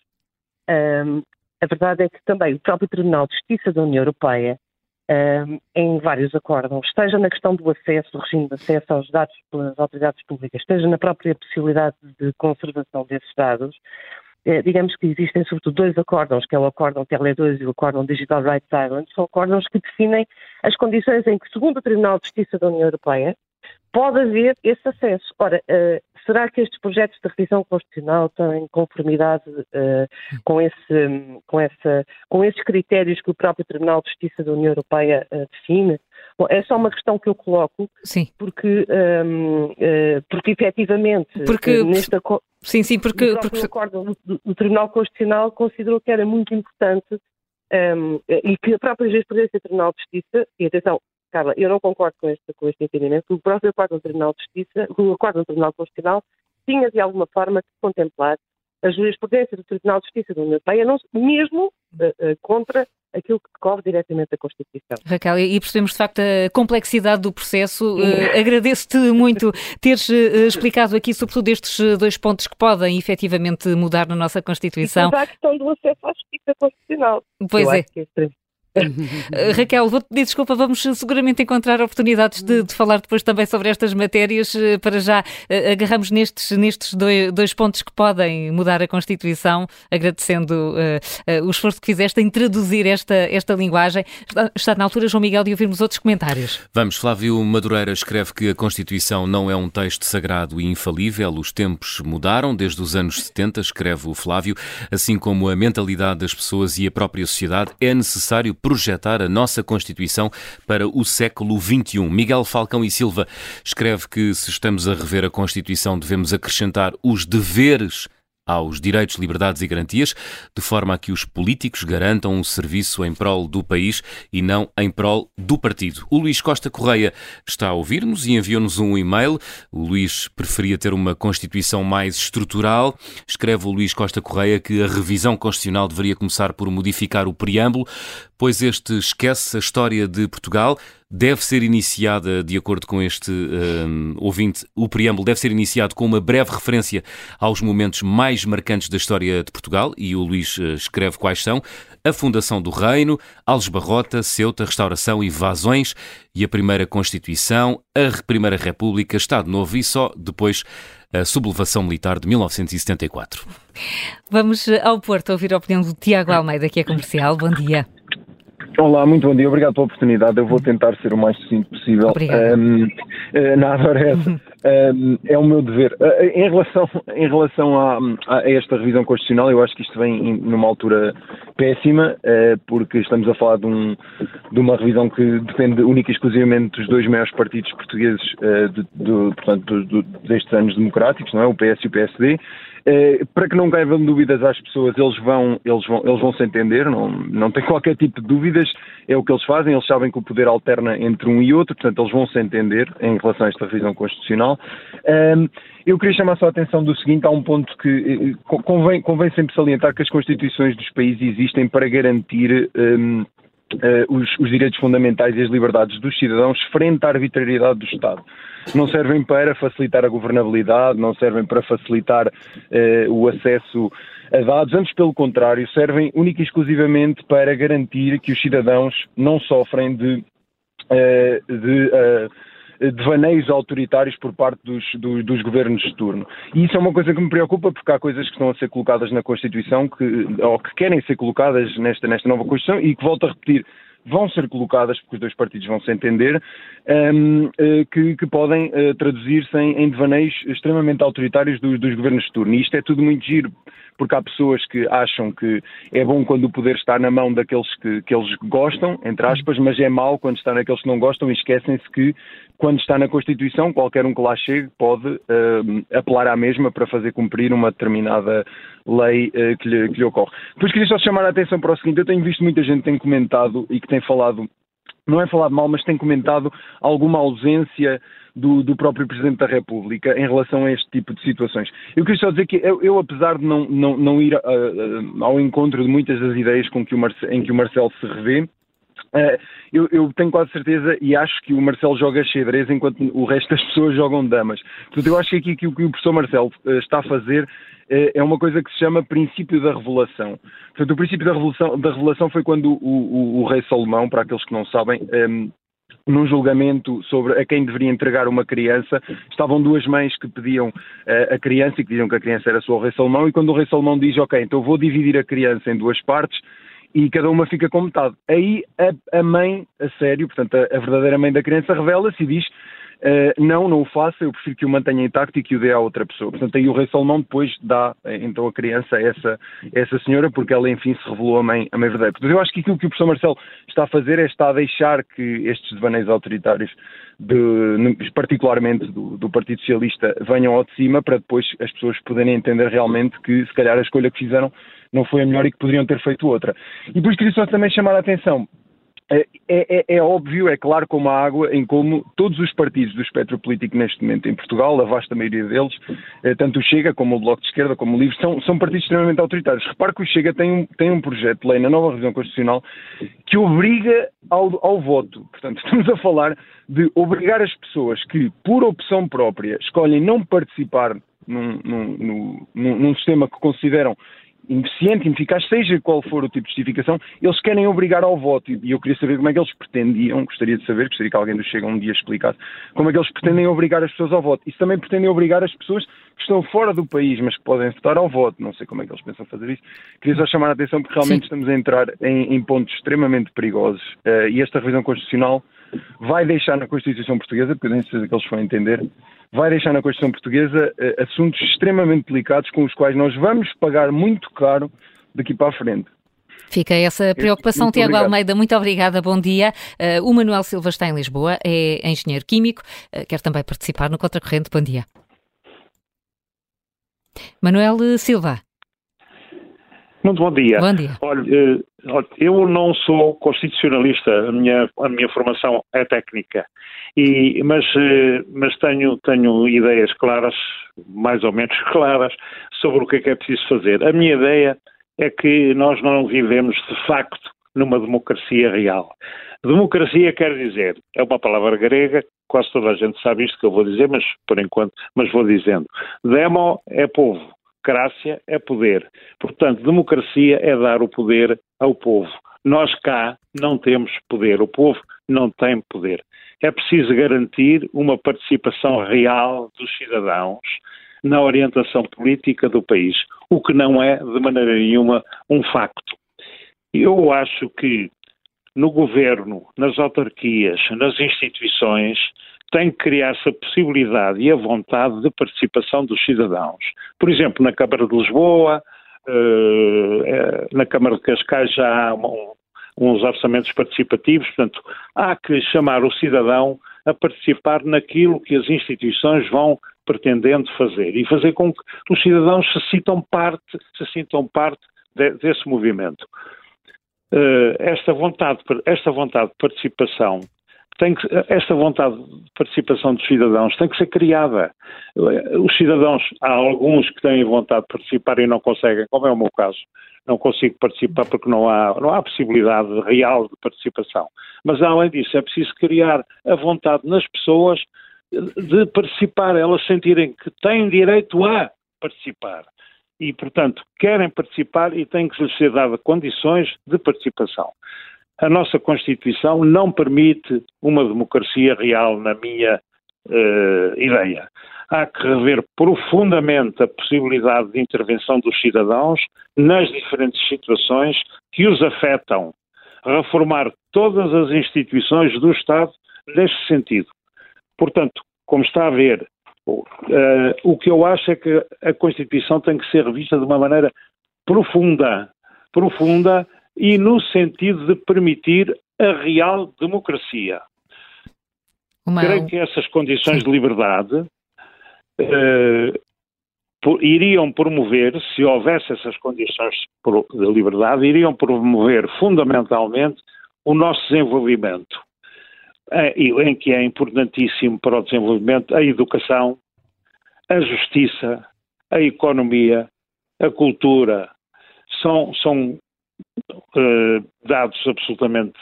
um, a verdade é que também o próprio Tribunal de Justiça da União Europeia em vários acordos, esteja na questão do acesso, do regime de acesso aos dados pelas autoridades públicas, esteja na própria possibilidade de conservação desses dados, eh, digamos que existem sobretudo dois acórdãos, que é o acórdão Tele2 e o acórdão Digital Rights Island, são acórdãos que definem as condições em que, segundo o Tribunal de Justiça da União Europeia, pode haver esse acesso. Ora, uh, será que estes projetos de revisão constitucional têm conformidade uh, com, esse, com, essa, com esses critérios que o próprio Tribunal de Justiça da União Europeia uh, define? Bom, é só uma questão que eu coloco, sim. porque, um, ehm, porque efetivamente, porque, neste acordo. Sim, sim, porque. porque... acordo do, Tribunal Constitucional considerou que era muito importante um, e que a própria jurisprudência do Tribunal de Justiça, e atenção, Carla, eu não concordo com este, com este entendimento. O próprio Acordo do Tribunal de Justiça, o Acordo do Tribunal Constitucional, tinha de alguma forma que contemplar a jurisprudência do Tribunal de Justiça da União Europeia, não, mesmo uh, uh, contra aquilo que decorre diretamente da Constituição. Raquel, e percebemos de facto a complexidade do processo. Uh, Agradeço-te muito teres uh, explicado aqui, sobretudo, estes dois pontos que podem efetivamente mudar na nossa Constituição. E a questão do acesso à justiça constitucional. Pois Eu é. Eh, Raquel, vou-te pedir desculpa, vamos seguramente encontrar oportunidades de, de, falar depois também sobre estas matérias. Eh, para já, uh, agarramos nestes, nestes dois, dois, pontos que podem mudar a Constituição, agradecendo uh, uh, o esforço que fizeste em traduzir esta, esta linguagem. Está, está, na altura, João Miguel, de ouvirmos outros comentários. Vamos, Flávio Madureira escreve que a Constituição não é um texto sagrado e infalível. Os tempos mudaram desde os anos 70, escreve o Flávio, assim como a mentalidade das pessoas e a própria sociedade. É necessário projetar a nossa Constituição para o século XXI. Miguel Falcão e Silva escreve que se estamos a rever a Constituição devemos acrescentar os deveres aos direitos, liberdades e garantias, de forma a que os políticos garantam um serviço em prol do país e não em prol do partido. O Luís Costa Correia está a ouvir-nos e enviou-nos um e-mail. O Luís preferia ter uma Constituição mais estrutural. Escreve o Luís Costa Correia que a revisão constitucional deveria começar por modificar o preâmbulo, pois este esquece a história de Portugal deve ser iniciada, de acordo com este um, ouvinte, o preâmbulo deve ser iniciado com uma breve referência aos momentos mais marcantes da história de Portugal, e o Luís uh, escreve quais são: a fundação do Reino, Alves Barrota, Ceuta, Restauração e Vazões, e a primeira Constituição, a Primeira República, Estado Novo e só depois a sublevação militar de 1974. Vamos ao Porto ouvir a opinião do Tiago Almeida, que é comercial. Bom dia. Olá, muito bom dia, obrigado pela oportunidade. Eu vou tentar ser o mais sucinto possível. Um, uh, nada, essa. Um, é o meu dever. Uh, em relação, em relação a, a, esta revisão constitucional, eu acho que isto vem numa altura péssima, uh, porque estamos a falar de, um, de, uma revisão que depende única e exclusivamente dos dois maiores partidos portugueses de, de, portanto, destes anos democráticos, não é? o PS e o PSD. Eh, para que não caibam dúvidas às pessoas, eles vão, eles vão, eles vão se entender, não, não tem qualquer tipo de dúvidas, é o que eles fazem, eles sabem que o poder alterna entre um e outro, portanto eles vão se entender em relação a esta revisão constitucional. Eu queria chamar a atenção do seguinte, há um ponto que eh, convém, convém sempre salientar que as constituições dos países existem para garantir um, Uh, os, os, direitos fundamentais e as liberdades dos cidadãos frente à arbitrariedade do Estado. Não servem para facilitar a governabilidade, não servem para facilitar uh, o acesso a dados, antes pelo contrário, servem única e exclusivamente para garantir que os cidadãos não sofrem de, uh, de devaneios autoritários por parte dos, dos, dos, governos de turno. E isso é uma coisa que me preocupa porque há coisas que estão a ser colocadas na Constituição que, ou que querem ser colocadas nesta, nesta nova Constituição e que, volto a repetir, vão ser colocadas, porque os dois partidos vão se entender, uh, eh, que, que, podem uh, traduzir-se em, em devaneios extremamente autoritários dos, dos governos de turno. E isto é tudo muito giro, porque há pessoas que acham que é bom quando o poder está na mão daqueles que, que eles gostam, entre aspas, mas é mau quando está naqueles que não gostam e esquecem-se que quando está na Constituição, qualquer um que lá chegue pode uh, apelar à mesma para fazer cumprir uma determinada lei uh, que, lhe, que, lhe, ocorre. Depois queria só chamar a atenção para o seguinte, eu tenho visto muita gente que tem comentado e que tem falado, não é falado mal, mas tem comentado alguma ausência do, do, próprio Presidente da República em relação a este tipo de situações. Eu queria só dizer que eu, eu apesar de não, não, não ir uh, ao encontro de muitas das ideias com que o Marce, em que o Marcelo se revê, eu, eu, tenho quase certeza e acho que o Marcelo joga xadrez enquanto o resto das pessoas jogam damas. Portanto, eu acho que aqui que o que o professor Marcelo uh, está a fazer uh, é uma coisa que se chama princípio da revelação. Portanto, o princípio da revelação, da revelação foi quando o, o, o, rei Salomão, para aqueles que não sabem, um, num julgamento sobre a quem deveria entregar uma criança, estavam duas mães que pediam a criança e que diziam que a criança era sua o rei Salomão, e quando o rei Salomão diz, ok, então vou dividir a criança em duas partes, e cada uma fica com metade. Aí a, a mãe, a sério, portanto, a, a verdadeira mãe da criança revela-se e diz Uh, não, não o faça, eu prefiro que o mantenha intacto e que o dê a outra pessoa. Portanto, aí o rei Salomão depois dá eh, então a criança a essa, essa senhora, porque ela enfim se revelou a mãe, a mãe verdadeira. Portanto, eu acho que aquilo que o professor Marcelo está a fazer é está a deixar que estes devaneios autoritários, de, particularmente do, do, Partido Socialista, venham ao de cima para depois as pessoas poderem entender realmente que se calhar a escolha que fizeram não foi a melhor e que poderiam ter feito outra. E por isso queria só também chamar a atenção é, é, é, óbvio, é claro como a água, em como todos os partidos do espectro político neste momento em Portugal, a vasta maioria deles, eh, tanto o Chega como o Bloco de Esquerda, como o Livre, são, são partidos extremamente autoritários. Repare que o Chega tem um, tem um projeto de lei na nova revisão constitucional que obriga ao, ao voto. Portanto, estamos a falar de obrigar as pessoas que, por opção própria, escolhem não participar num, num, num, num sistema que consideram ineficiente, ineficaz, seja qual for o tipo de justificação, eles querem obrigar ao voto. E eu queria saber como é que eles pretendiam, gostaria de saber, gostaria que alguém nos chegue um dia explicasse, como é que eles pretendem obrigar as pessoas ao voto. Isso também pretendem obrigar as pessoas que estão fora do país, mas que podem votar ao voto. Não sei como é que eles pensam fazer isso. Queria só chamar a atenção porque realmente Sim. estamos a entrar em, em pontos extremamente perigosos uh, e esta revisão constitucional vai deixar na Constituição Portuguesa, porque eu nem sei que eles vão entender, vai deixar na Constituição Portuguesa uh, assuntos extremamente delicados com os quais nós vamos pagar muito caro daqui para a frente. Fica essa preocupação, muito Tiago obrigado. Almeida. Muito obrigada, bom dia. Uh, o Manuel Silva está em Lisboa, é engenheiro químico, uh, quer também participar no Contracorrente. Bom dia. Manuel Silva. Muito bom dia. Bom dia. Olha, eu não sou constitucionalista, a minha, a minha formação é técnica, e, mas, eh, mas tenho, tenho ideias claras, mais ou menos claras, sobre o que é que é preciso fazer. A minha ideia é que nós não vivemos de facto numa democracia real. Democracia quer dizer, é uma palavra grega, quase toda a gente sabe isto que eu vou dizer, mas por enquanto, mas vou dizendo. Demo é povo, Democracia é poder. Portanto, democracia é dar o poder ao povo. Nós cá não temos poder, o povo não tem poder. É preciso garantir uma participação real dos cidadãos na orientação política do país, o que não é, de maneira nenhuma, um facto. Eu acho que no governo, nas autarquias, nas instituições, tem que criar-se a possibilidade e a vontade de participação dos cidadãos. Por exemplo, na Câmara de Lisboa, eh, eh, na Câmara de Cascais já há uns orçamentos participativos, portanto, há que chamar o cidadão a participar naquilo que as instituições vão pretendendo fazer e fazer com que os cidadãos se sintam parte, se sintam parte de, desse movimento. Uh, esta vontade, esta vontade de participação tem que, esta vontade de participação dos cidadãos tem que ser criada. Os cidadãos, há alguns que têm vontade de participar e não conseguem, como é o meu caso. Não consigo participar porque não há, não há possibilidade real de participação. Mas, além disso, é preciso criar a vontade nas pessoas de participar, elas sentirem que têm direito a participar. E, portanto, querem participar e têm que lhes ser dadas condições de participação a nossa Constituição não permite uma democracia real, na minha uh, ideia. Há que rever profundamente a possibilidade de intervenção dos cidadãos nas diferentes situações que os afetam. reformar todas as instituições do Estado neste sentido. Portanto, como está a ver, uh, o que eu acho é que a Constituição tem que ser revista de uma maneira profunda, profunda e no sentido de permitir a real democracia. Uma... Creio que essas condições de liberdade uh, iriam promover, se houvesse essas condições de liberdade, iriam promover fundamentalmente o nosso desenvolvimento, em que é importantíssimo para o desenvolvimento a educação, a justiça, a economia, a cultura. São, são uh, dados absolutamente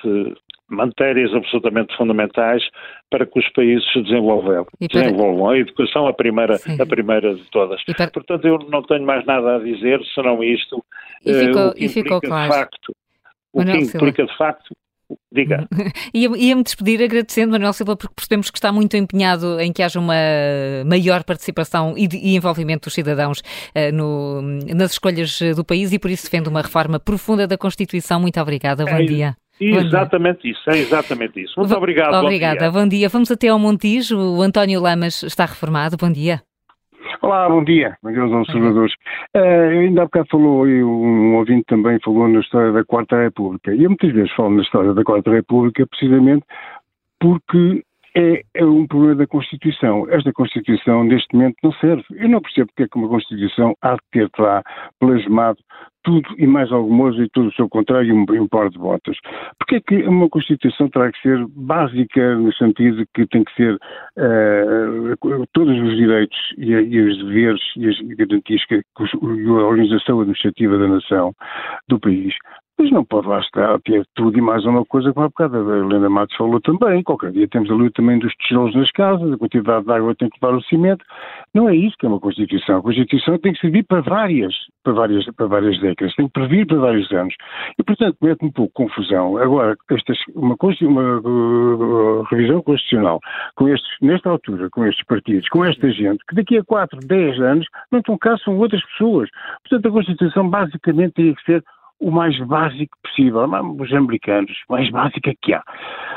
matérias absolutamente fundamentais para que os países se desenvolvam. Para... desenvolvam. A educação a primeira, a primeira de todas. Para... Portanto, eu não tenho mais nada a dizer senão isto. E ficou, uh, o que ficou claro. De facto, o que implica de facto Diga. Ia-me despedir agradecendo, Manuel Silva, porque percebemos que está muito empenhado em que haja uma maior participação e, de, e envolvimento dos cidadãos uh, no, nas escolhas do país e por isso defende uma reforma profunda da Constituição. Muito obrigada, bom é, dia. Exatamente isso, é exatamente isso. Muito obrigado. Obrigada, bom dia. bom dia. Vamos até ao Montijo. O António Lamas está reformado. Bom dia. Olá, bom dia, meus observadores. Uh, ainda há bocado falou, e um ouvinte também falou na história da Quarta República. E eu muitas vezes falo na história da Quarta República precisamente porque é, é, um problema da Constituição. Esta Constituição, neste momento, não serve. Eu não percebo porque é que uma Constituição há de ter lá plasmado tudo e mais alguma coisa e tudo o seu contrário e um par de botas. Porque é que uma Constituição terá que ser básica no sentido que tem que ser uh, todos os direitos e, e, os deveres e as garantias que, que a organização administrativa da nação, do país, mas não pode lá estar ter tudo e mais uma coisa que há bocado a Helena Matos falou também. Qualquer dia temos a luta também dos tijolos nas casas, a quantidade de água tem que levar o cimento. Não é isso que é uma Constituição. A Constituição tem que servir para várias, para várias, para várias décadas, tem que previr para vários anos. E, portanto, mete um pouco confusão. Agora, estas, uma, uma uh, revisão constitucional, com estes, nesta altura, com estes partidos, com esta gente, que daqui a 4, 10 anos não estão cá, são outras pessoas. Portanto, a Constituição basicamente teria que ser o mais básico possível, os americanos, o mais básico que há.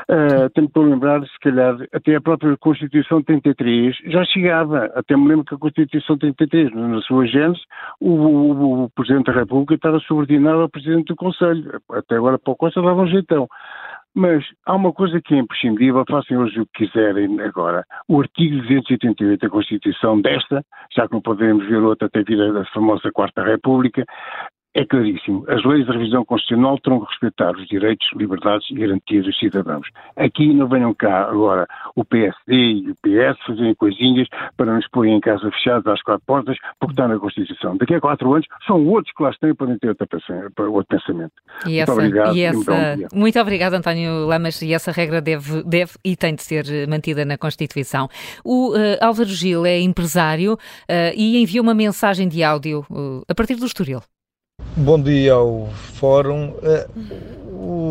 Uh, tenho para lembrar, se calhar, até a própria Constituição de 33 já chegava, até me lembro que a Constituição de 33, na sua gênese, o, o, o, Presidente da República estava subordinado ao Presidente do Conselho, até agora para o Conselho dava um jeitão. Mas há uma coisa que é imprescindível, façam hoje o que quiserem agora. O artigo 288 da Constituição desta, já que não podemos ver outra até vir a famosa Quarta República, é claríssimo. As leis de revisão constitucional terão que respeitar os direitos, liberdades e garantias dos cidadãos. Aqui não venham cá agora o PSD e o PS fazerem coisinhas para nos pôr em casa fechada às quatro portas porque está na Constituição. Daqui a quatro anos são outros que lá estão e podem ter outro pensamento. E essa, muito obrigado. E essa, um muito obrigado, António Lamas. E essa regra deve, deve e tem de ser mantida na Constituição. O uh, Álvaro Gil é empresário uh, e enviou uma mensagem de áudio uh, a partir do Estoril. Bom dia ao Fórum. Eh,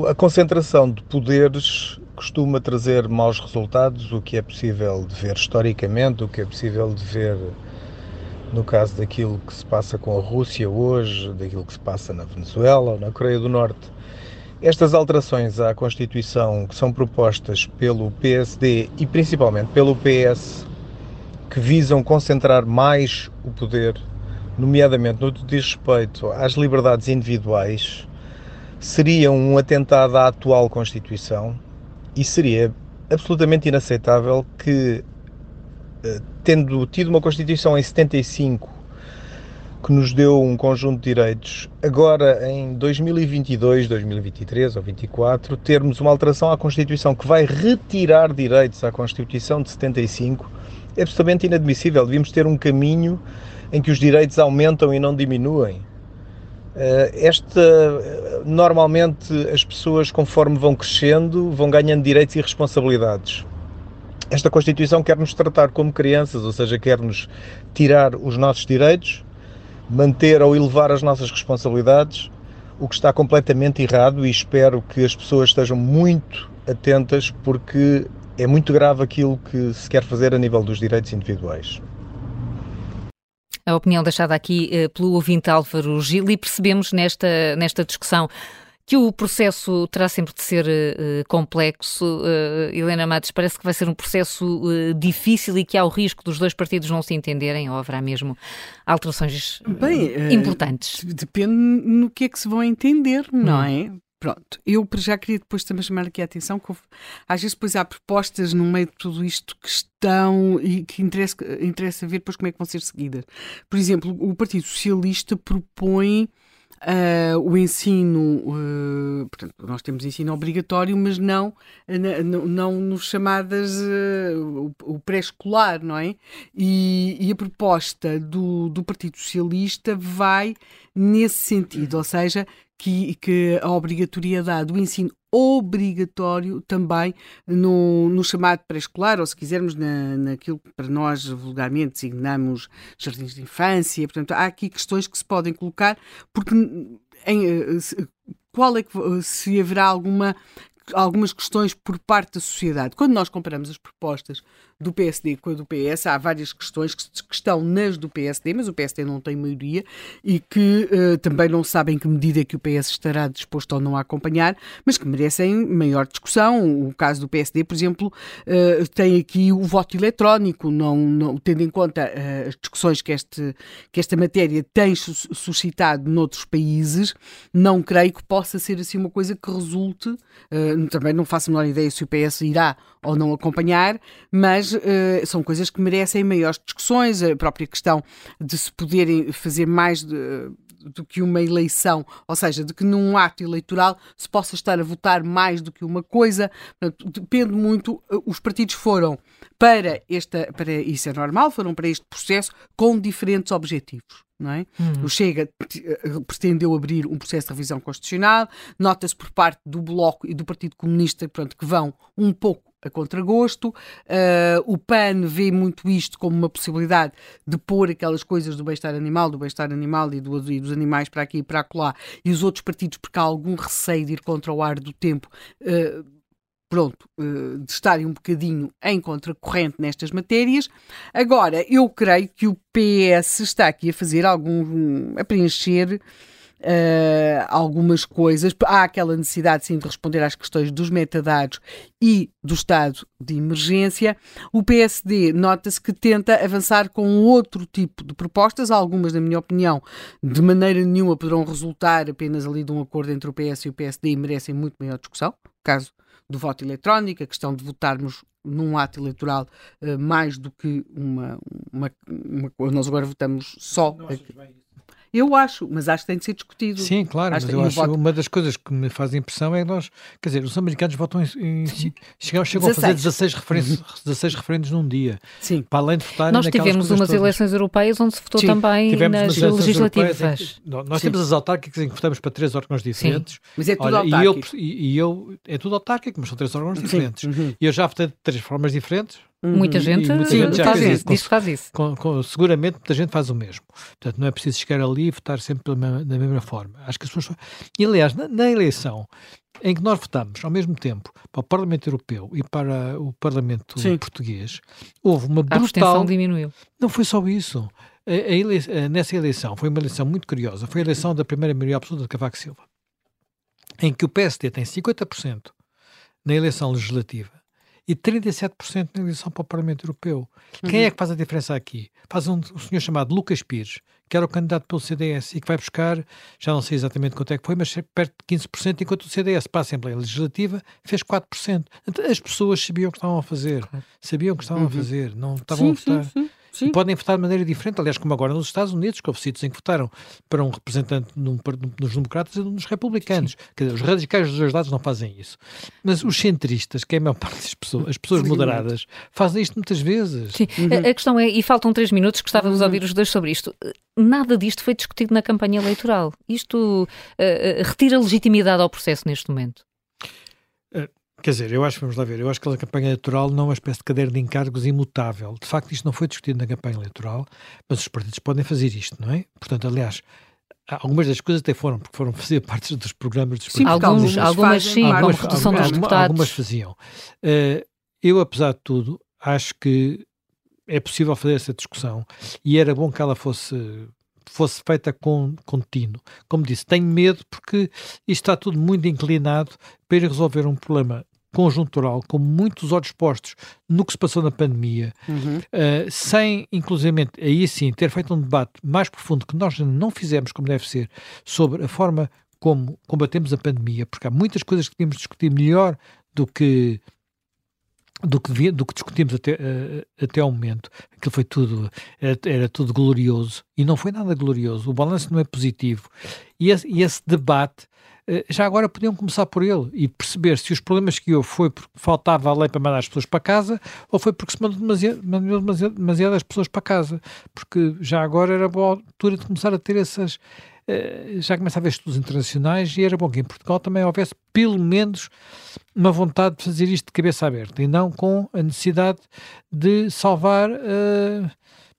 a concentração de poderes costuma trazer maus resultados, o que é possível de ver historicamente, o que é possível de ver no caso daquilo que se passa com a Rússia hoje, daquilo que se passa na Venezuela ou na Coreia do Norte. Estas alterações à Constituição que são propostas pelo PSD e principalmente pelo PS, que visam concentrar mais o poder nomeadamente no que diz respeito às liberdades individuais, seria um atentado à atual Constituição e seria absolutamente inaceitável que, eh, tendo tido uma Constituição em 75 que nos deu um conjunto de direitos, agora em 2022, 2023 ou 2024, termos uma alteração à Constituição que vai retirar direitos à Constituição de 75 é absolutamente inadmissível. Devíamos ter um caminho em que os direitos aumentam e não diminuem. Eh, esta, normalmente, as pessoas, conforme vão crescendo, vão ganhando direitos e responsabilidades. Esta Constituição quer-nos tratar como crianças, ou seja, quer-nos tirar os nossos direitos, manter ou elevar as nossas responsabilidades, o que está completamente errado e espero que as pessoas estejam muito atentas porque é muito grave aquilo que se quer fazer a nível dos direitos individuais. A opinião deixada aqui uh, pelo ouvinte Álvaro Gil e percebemos nesta, nesta discussão que o processo terá sempre de ser uh, complexo. Uh, Helena Matos, parece que vai ser um processo uh, difícil e que há o risco dos dois partidos não se entenderem ou haverá mesmo alterações Bem, importantes? Depende no que é que se vão entender, não hum. é? Pronto, eu já queria depois também chamar aqui a atenção que houve, às vezes depois há propostas no meio de tudo isto que estão e que interessa, interessa ver depois como é que vão ser seguidas. Por exemplo, o Partido Socialista propõe Uh, o ensino, uh, portanto, nós temos ensino obrigatório, mas não, uh, não, não nos chamadas o, o pré-escolar, não é? E, e, a proposta do, do Partido Socialista vai nesse sentido, ou seja, que, que a obrigatoriedade do ensino obrigatório também no, no chamado pré-escolar, ou se quisermos na, naquilo que para nós vulgarmente designamos jardins de infância. Portanto, há aqui questões que se podem colocar, porque em, eh, qual é que se haverá alguma algumas questões por parte da sociedade. Quando nós comparamos as propostas do PSD com a do PS, há várias questões que, estão nas do PSD, mas o PSD não tem maioria e que uh, também não sabem que medida é que o PS estará disposto ou não a acompanhar, mas que merecem maior discussão. O caso do PSD, por exemplo, uh, tem aqui o voto eletrónico, não, não tendo em conta uh, as discussões que, este, que esta matéria tem suscitado noutros países, não creio que possa ser assim uma coisa que resulte, também não faço a menor ideia se o PS irá ou não acompanhar, mas uh, são coisas que merecem maiores discussões. A própria questão de se poderem fazer mais de, do que uma eleição, ou seja, de que num ato eleitoral se possa estar a votar mais do que uma coisa. Portanto, depende muito. Eh, os partidos foram para esta, para isso é normal, foram para este processo com diferentes objetivos. Não é? Uhum. O Chega eh, pretendeu abrir um processo de revisão constitucional, nota-se por parte do Bloco e do Partido Comunista pronto, que vão um pouco a contragosto. Uh, o PAN vê muito isto como uma possibilidade de pôr aquelas coisas do bem-estar animal, do bem-estar animal e, do, e, dos animais para aqui e para acolá, e os outros partidos, porque há algum receio de ir contra o ar do tempo. Uh, pronto, uh, de estarem um bocadinho em contracorrente nestas matérias. Agora, eu creio que o PS está aqui a fazer algum. a preencher uh, algumas coisas. Há aquela necessidade, sim, de responder às questões dos metadados e do estado de emergência. O PSD nota-se que tenta avançar com outro tipo de propostas, algumas, na minha opinião, de maneira nenhuma poderão resultar apenas ali de um acordo entre o PS e o PSD e merecem muito maior discussão. Caso do voto eletrónico, a questão de votarmos num ato eleitoral uh, mais do que uma, uma, uma, Nós agora votamos só. Eu acho, mas acho que tem de ser discutido. Sim, claro, acho mas eu acho voto... uma das coisas que me faz impressão é que nós, quer dizer, os americanos votam em, em chegam, chegam 16. a fazer 16 referendos, 16 referendos num dia. Sim. Para além de votar Nós tivemos umas todas. eleições europeias onde se votou Sim. também tivemos nas legislativas. Que, nós Sim. temos as autárquicas em que votamos para três órgãos diferentes. Sim. Mas é tudo Olha, autárquico. E eu, e, e eu, é tudo autárquico, mas são três órgãos diferentes. Uhum. E eu já votei de três formas diferentes Uhum. Muita gente, muita gente já faz isso, diz que faz isso. Com, com, seguramente muita gente faz o mesmo. Portanto, não é preciso chegar ali e votar sempre mesma, da mesma forma. Acho que as pessoas. E, aliás, na, na, eleição em que nós votamos ao mesmo tempo para o Parlamento Europeu e para o Parlamento Sim. Português, houve uma brutal. A abstenção diminuiu. Não foi só isso. A, a eleição, nessa eleição, foi uma eleição muito curiosa. Foi a eleição da primeira maioria absoluta de Cavaco Silva, em que o PSD tem 50% na eleição legislativa e 37% na eleição para o Parlamento Europeu. Uhum. Quem é que faz a diferença aqui? Faz um, um, senhor chamado Lucas Pires, que era o candidato pelo CDS e que vai buscar, já não sei exatamente quanto é que foi, mas perto de 15%, enquanto o CDS para a Assembleia Legislativa fez 4%. Então, as pessoas sabiam o que estavam a fazer, sabiam o que estavam uhum. a fazer, não estavam sim, a votar. Sim, sim. Sim. Podem votar de maneira diferente, aliás, como agora nos Estados Unidos, que houve sítios em que votaram para um representante num, nos democratas e nos republicanos. Quer dizer, os radicais dos dois lados não fazem isso. Mas os centristas, que é a maior parte das pessoas, as pessoas moderadas, fazem isto muitas vezes. Sim. Uhum. A, a, questão é, e faltam três minutos, gostava de uhum. ouvir os dois sobre isto. Nada disto foi discutido na campanha eleitoral. Isto uh, uh, retira legitimidade ao processo neste momento. Quer dizer, eu acho, vamos lá ver, eu acho que a campanha eleitoral não é uma espécie de caderno de encargos imutável. De facto, isto não foi discutido na campanha eleitoral, mas os partidos podem fazer isto, não é? Portanto, aliás, algumas das coisas até foram, porque foram fazer parte dos programas dos sim, partidos. Alguns, algumas sim, algumas, como redução dos deputados. Algumas faziam. Uh, eu, apesar de tudo, acho que é possível fazer essa discussão e era bom que ela fosse fosse feita com contínuo. Como disse, tenho medo porque isto está tudo muito inclinado para resolver um problema conjuntural, com muitos olhos postos no que se passou na pandemia, uhum. uh, sem, inclusive, aí sim, ter feito um debate mais profundo que nós não fizemos como deve ser, sobre a forma como combatemos a pandemia, porque há muitas coisas que tínhamos discutir melhor do que do que, do que discutimos até, uh, até ao momento. Aquilo foi tudo, era, era, tudo glorioso e não foi nada glorioso. O balanço não é positivo. E esse, e esse debate já agora podiam começar por ele e perceber se os problemas que houve foi porque faltava a lei para mandar as pessoas para casa ou foi porque se mandou demasiado, mandou demasiado, demasiadas pessoas para casa. Porque já agora era boa altura de começar a ter essas. Eh, já começa a haver estudos internacionais e era bom que em Portugal também houvesse pelo menos uma vontade de fazer isto de cabeça aberta e não com a necessidade de salvar. Uh,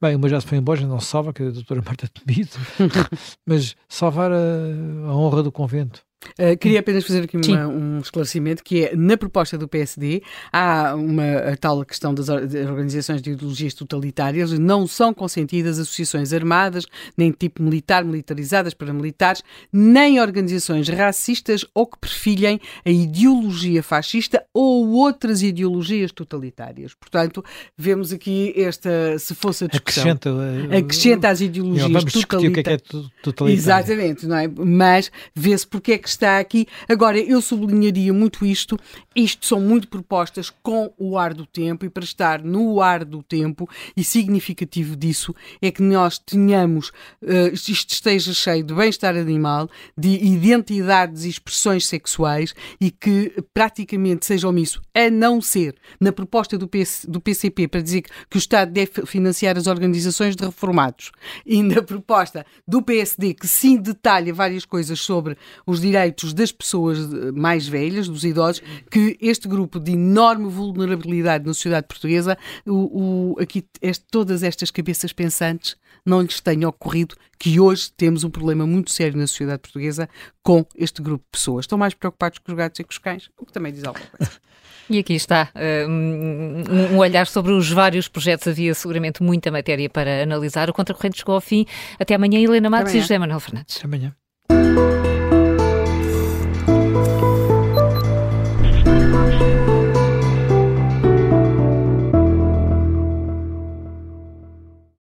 Bem, uma já se foi embora, já não se salva, que é a doutora Marta Temido, mas salvar a, a honra do convento. Uh, queria apenas fazer aqui uma, um esclarecimento que é na proposta do PSD há uma tal questão das organizações de ideologias totalitárias não são consentidas associações armadas nem tipo militar militarizadas para militares nem organizações racistas ou que perfilhem a ideologia fascista ou outras ideologias totalitárias. Portanto vemos aqui esta se fosse a discussão acrescenta, uh, acrescenta as ideologias não, vamos totalitárias o que é, que é totalitário. Exatamente não é? Mas vê-se porque é que está aqui. Agora, eu sublinharia muito isto. Isto são muito propostas com o ar do tempo e para estar no ar do tempo e significativo disso é que nós tenhamos, uh, isto esteja cheio de bem-estar animal, de identidades e expressões sexuais e que praticamente seja omisso, a não ser na proposta do, PC, do PCP para dizer que, que o Estado deve financiar as organizações de reformados e na proposta do PSD que sim detalha várias coisas sobre os direitos direitos das pessoas mais velhas, dos idosos, que este grupo de enorme vulnerabilidade na sociedade portuguesa, o, o aqui este, todas estas cabeças pensantes não lhes tenha ocorrido que hoje temos um problema muito sério na sociedade portuguesa com este grupo de pessoas. Estão mais preocupados com os gatos e com os cães, o que também diz alguma coisa. E aqui está um, um, olhar sobre os vários projetos. Havia seguramente muita matéria para analisar. O Contracorrente chegou ao fim. Até amanhã, Helena Matos e José Manuel Fernandes. Até amanhã.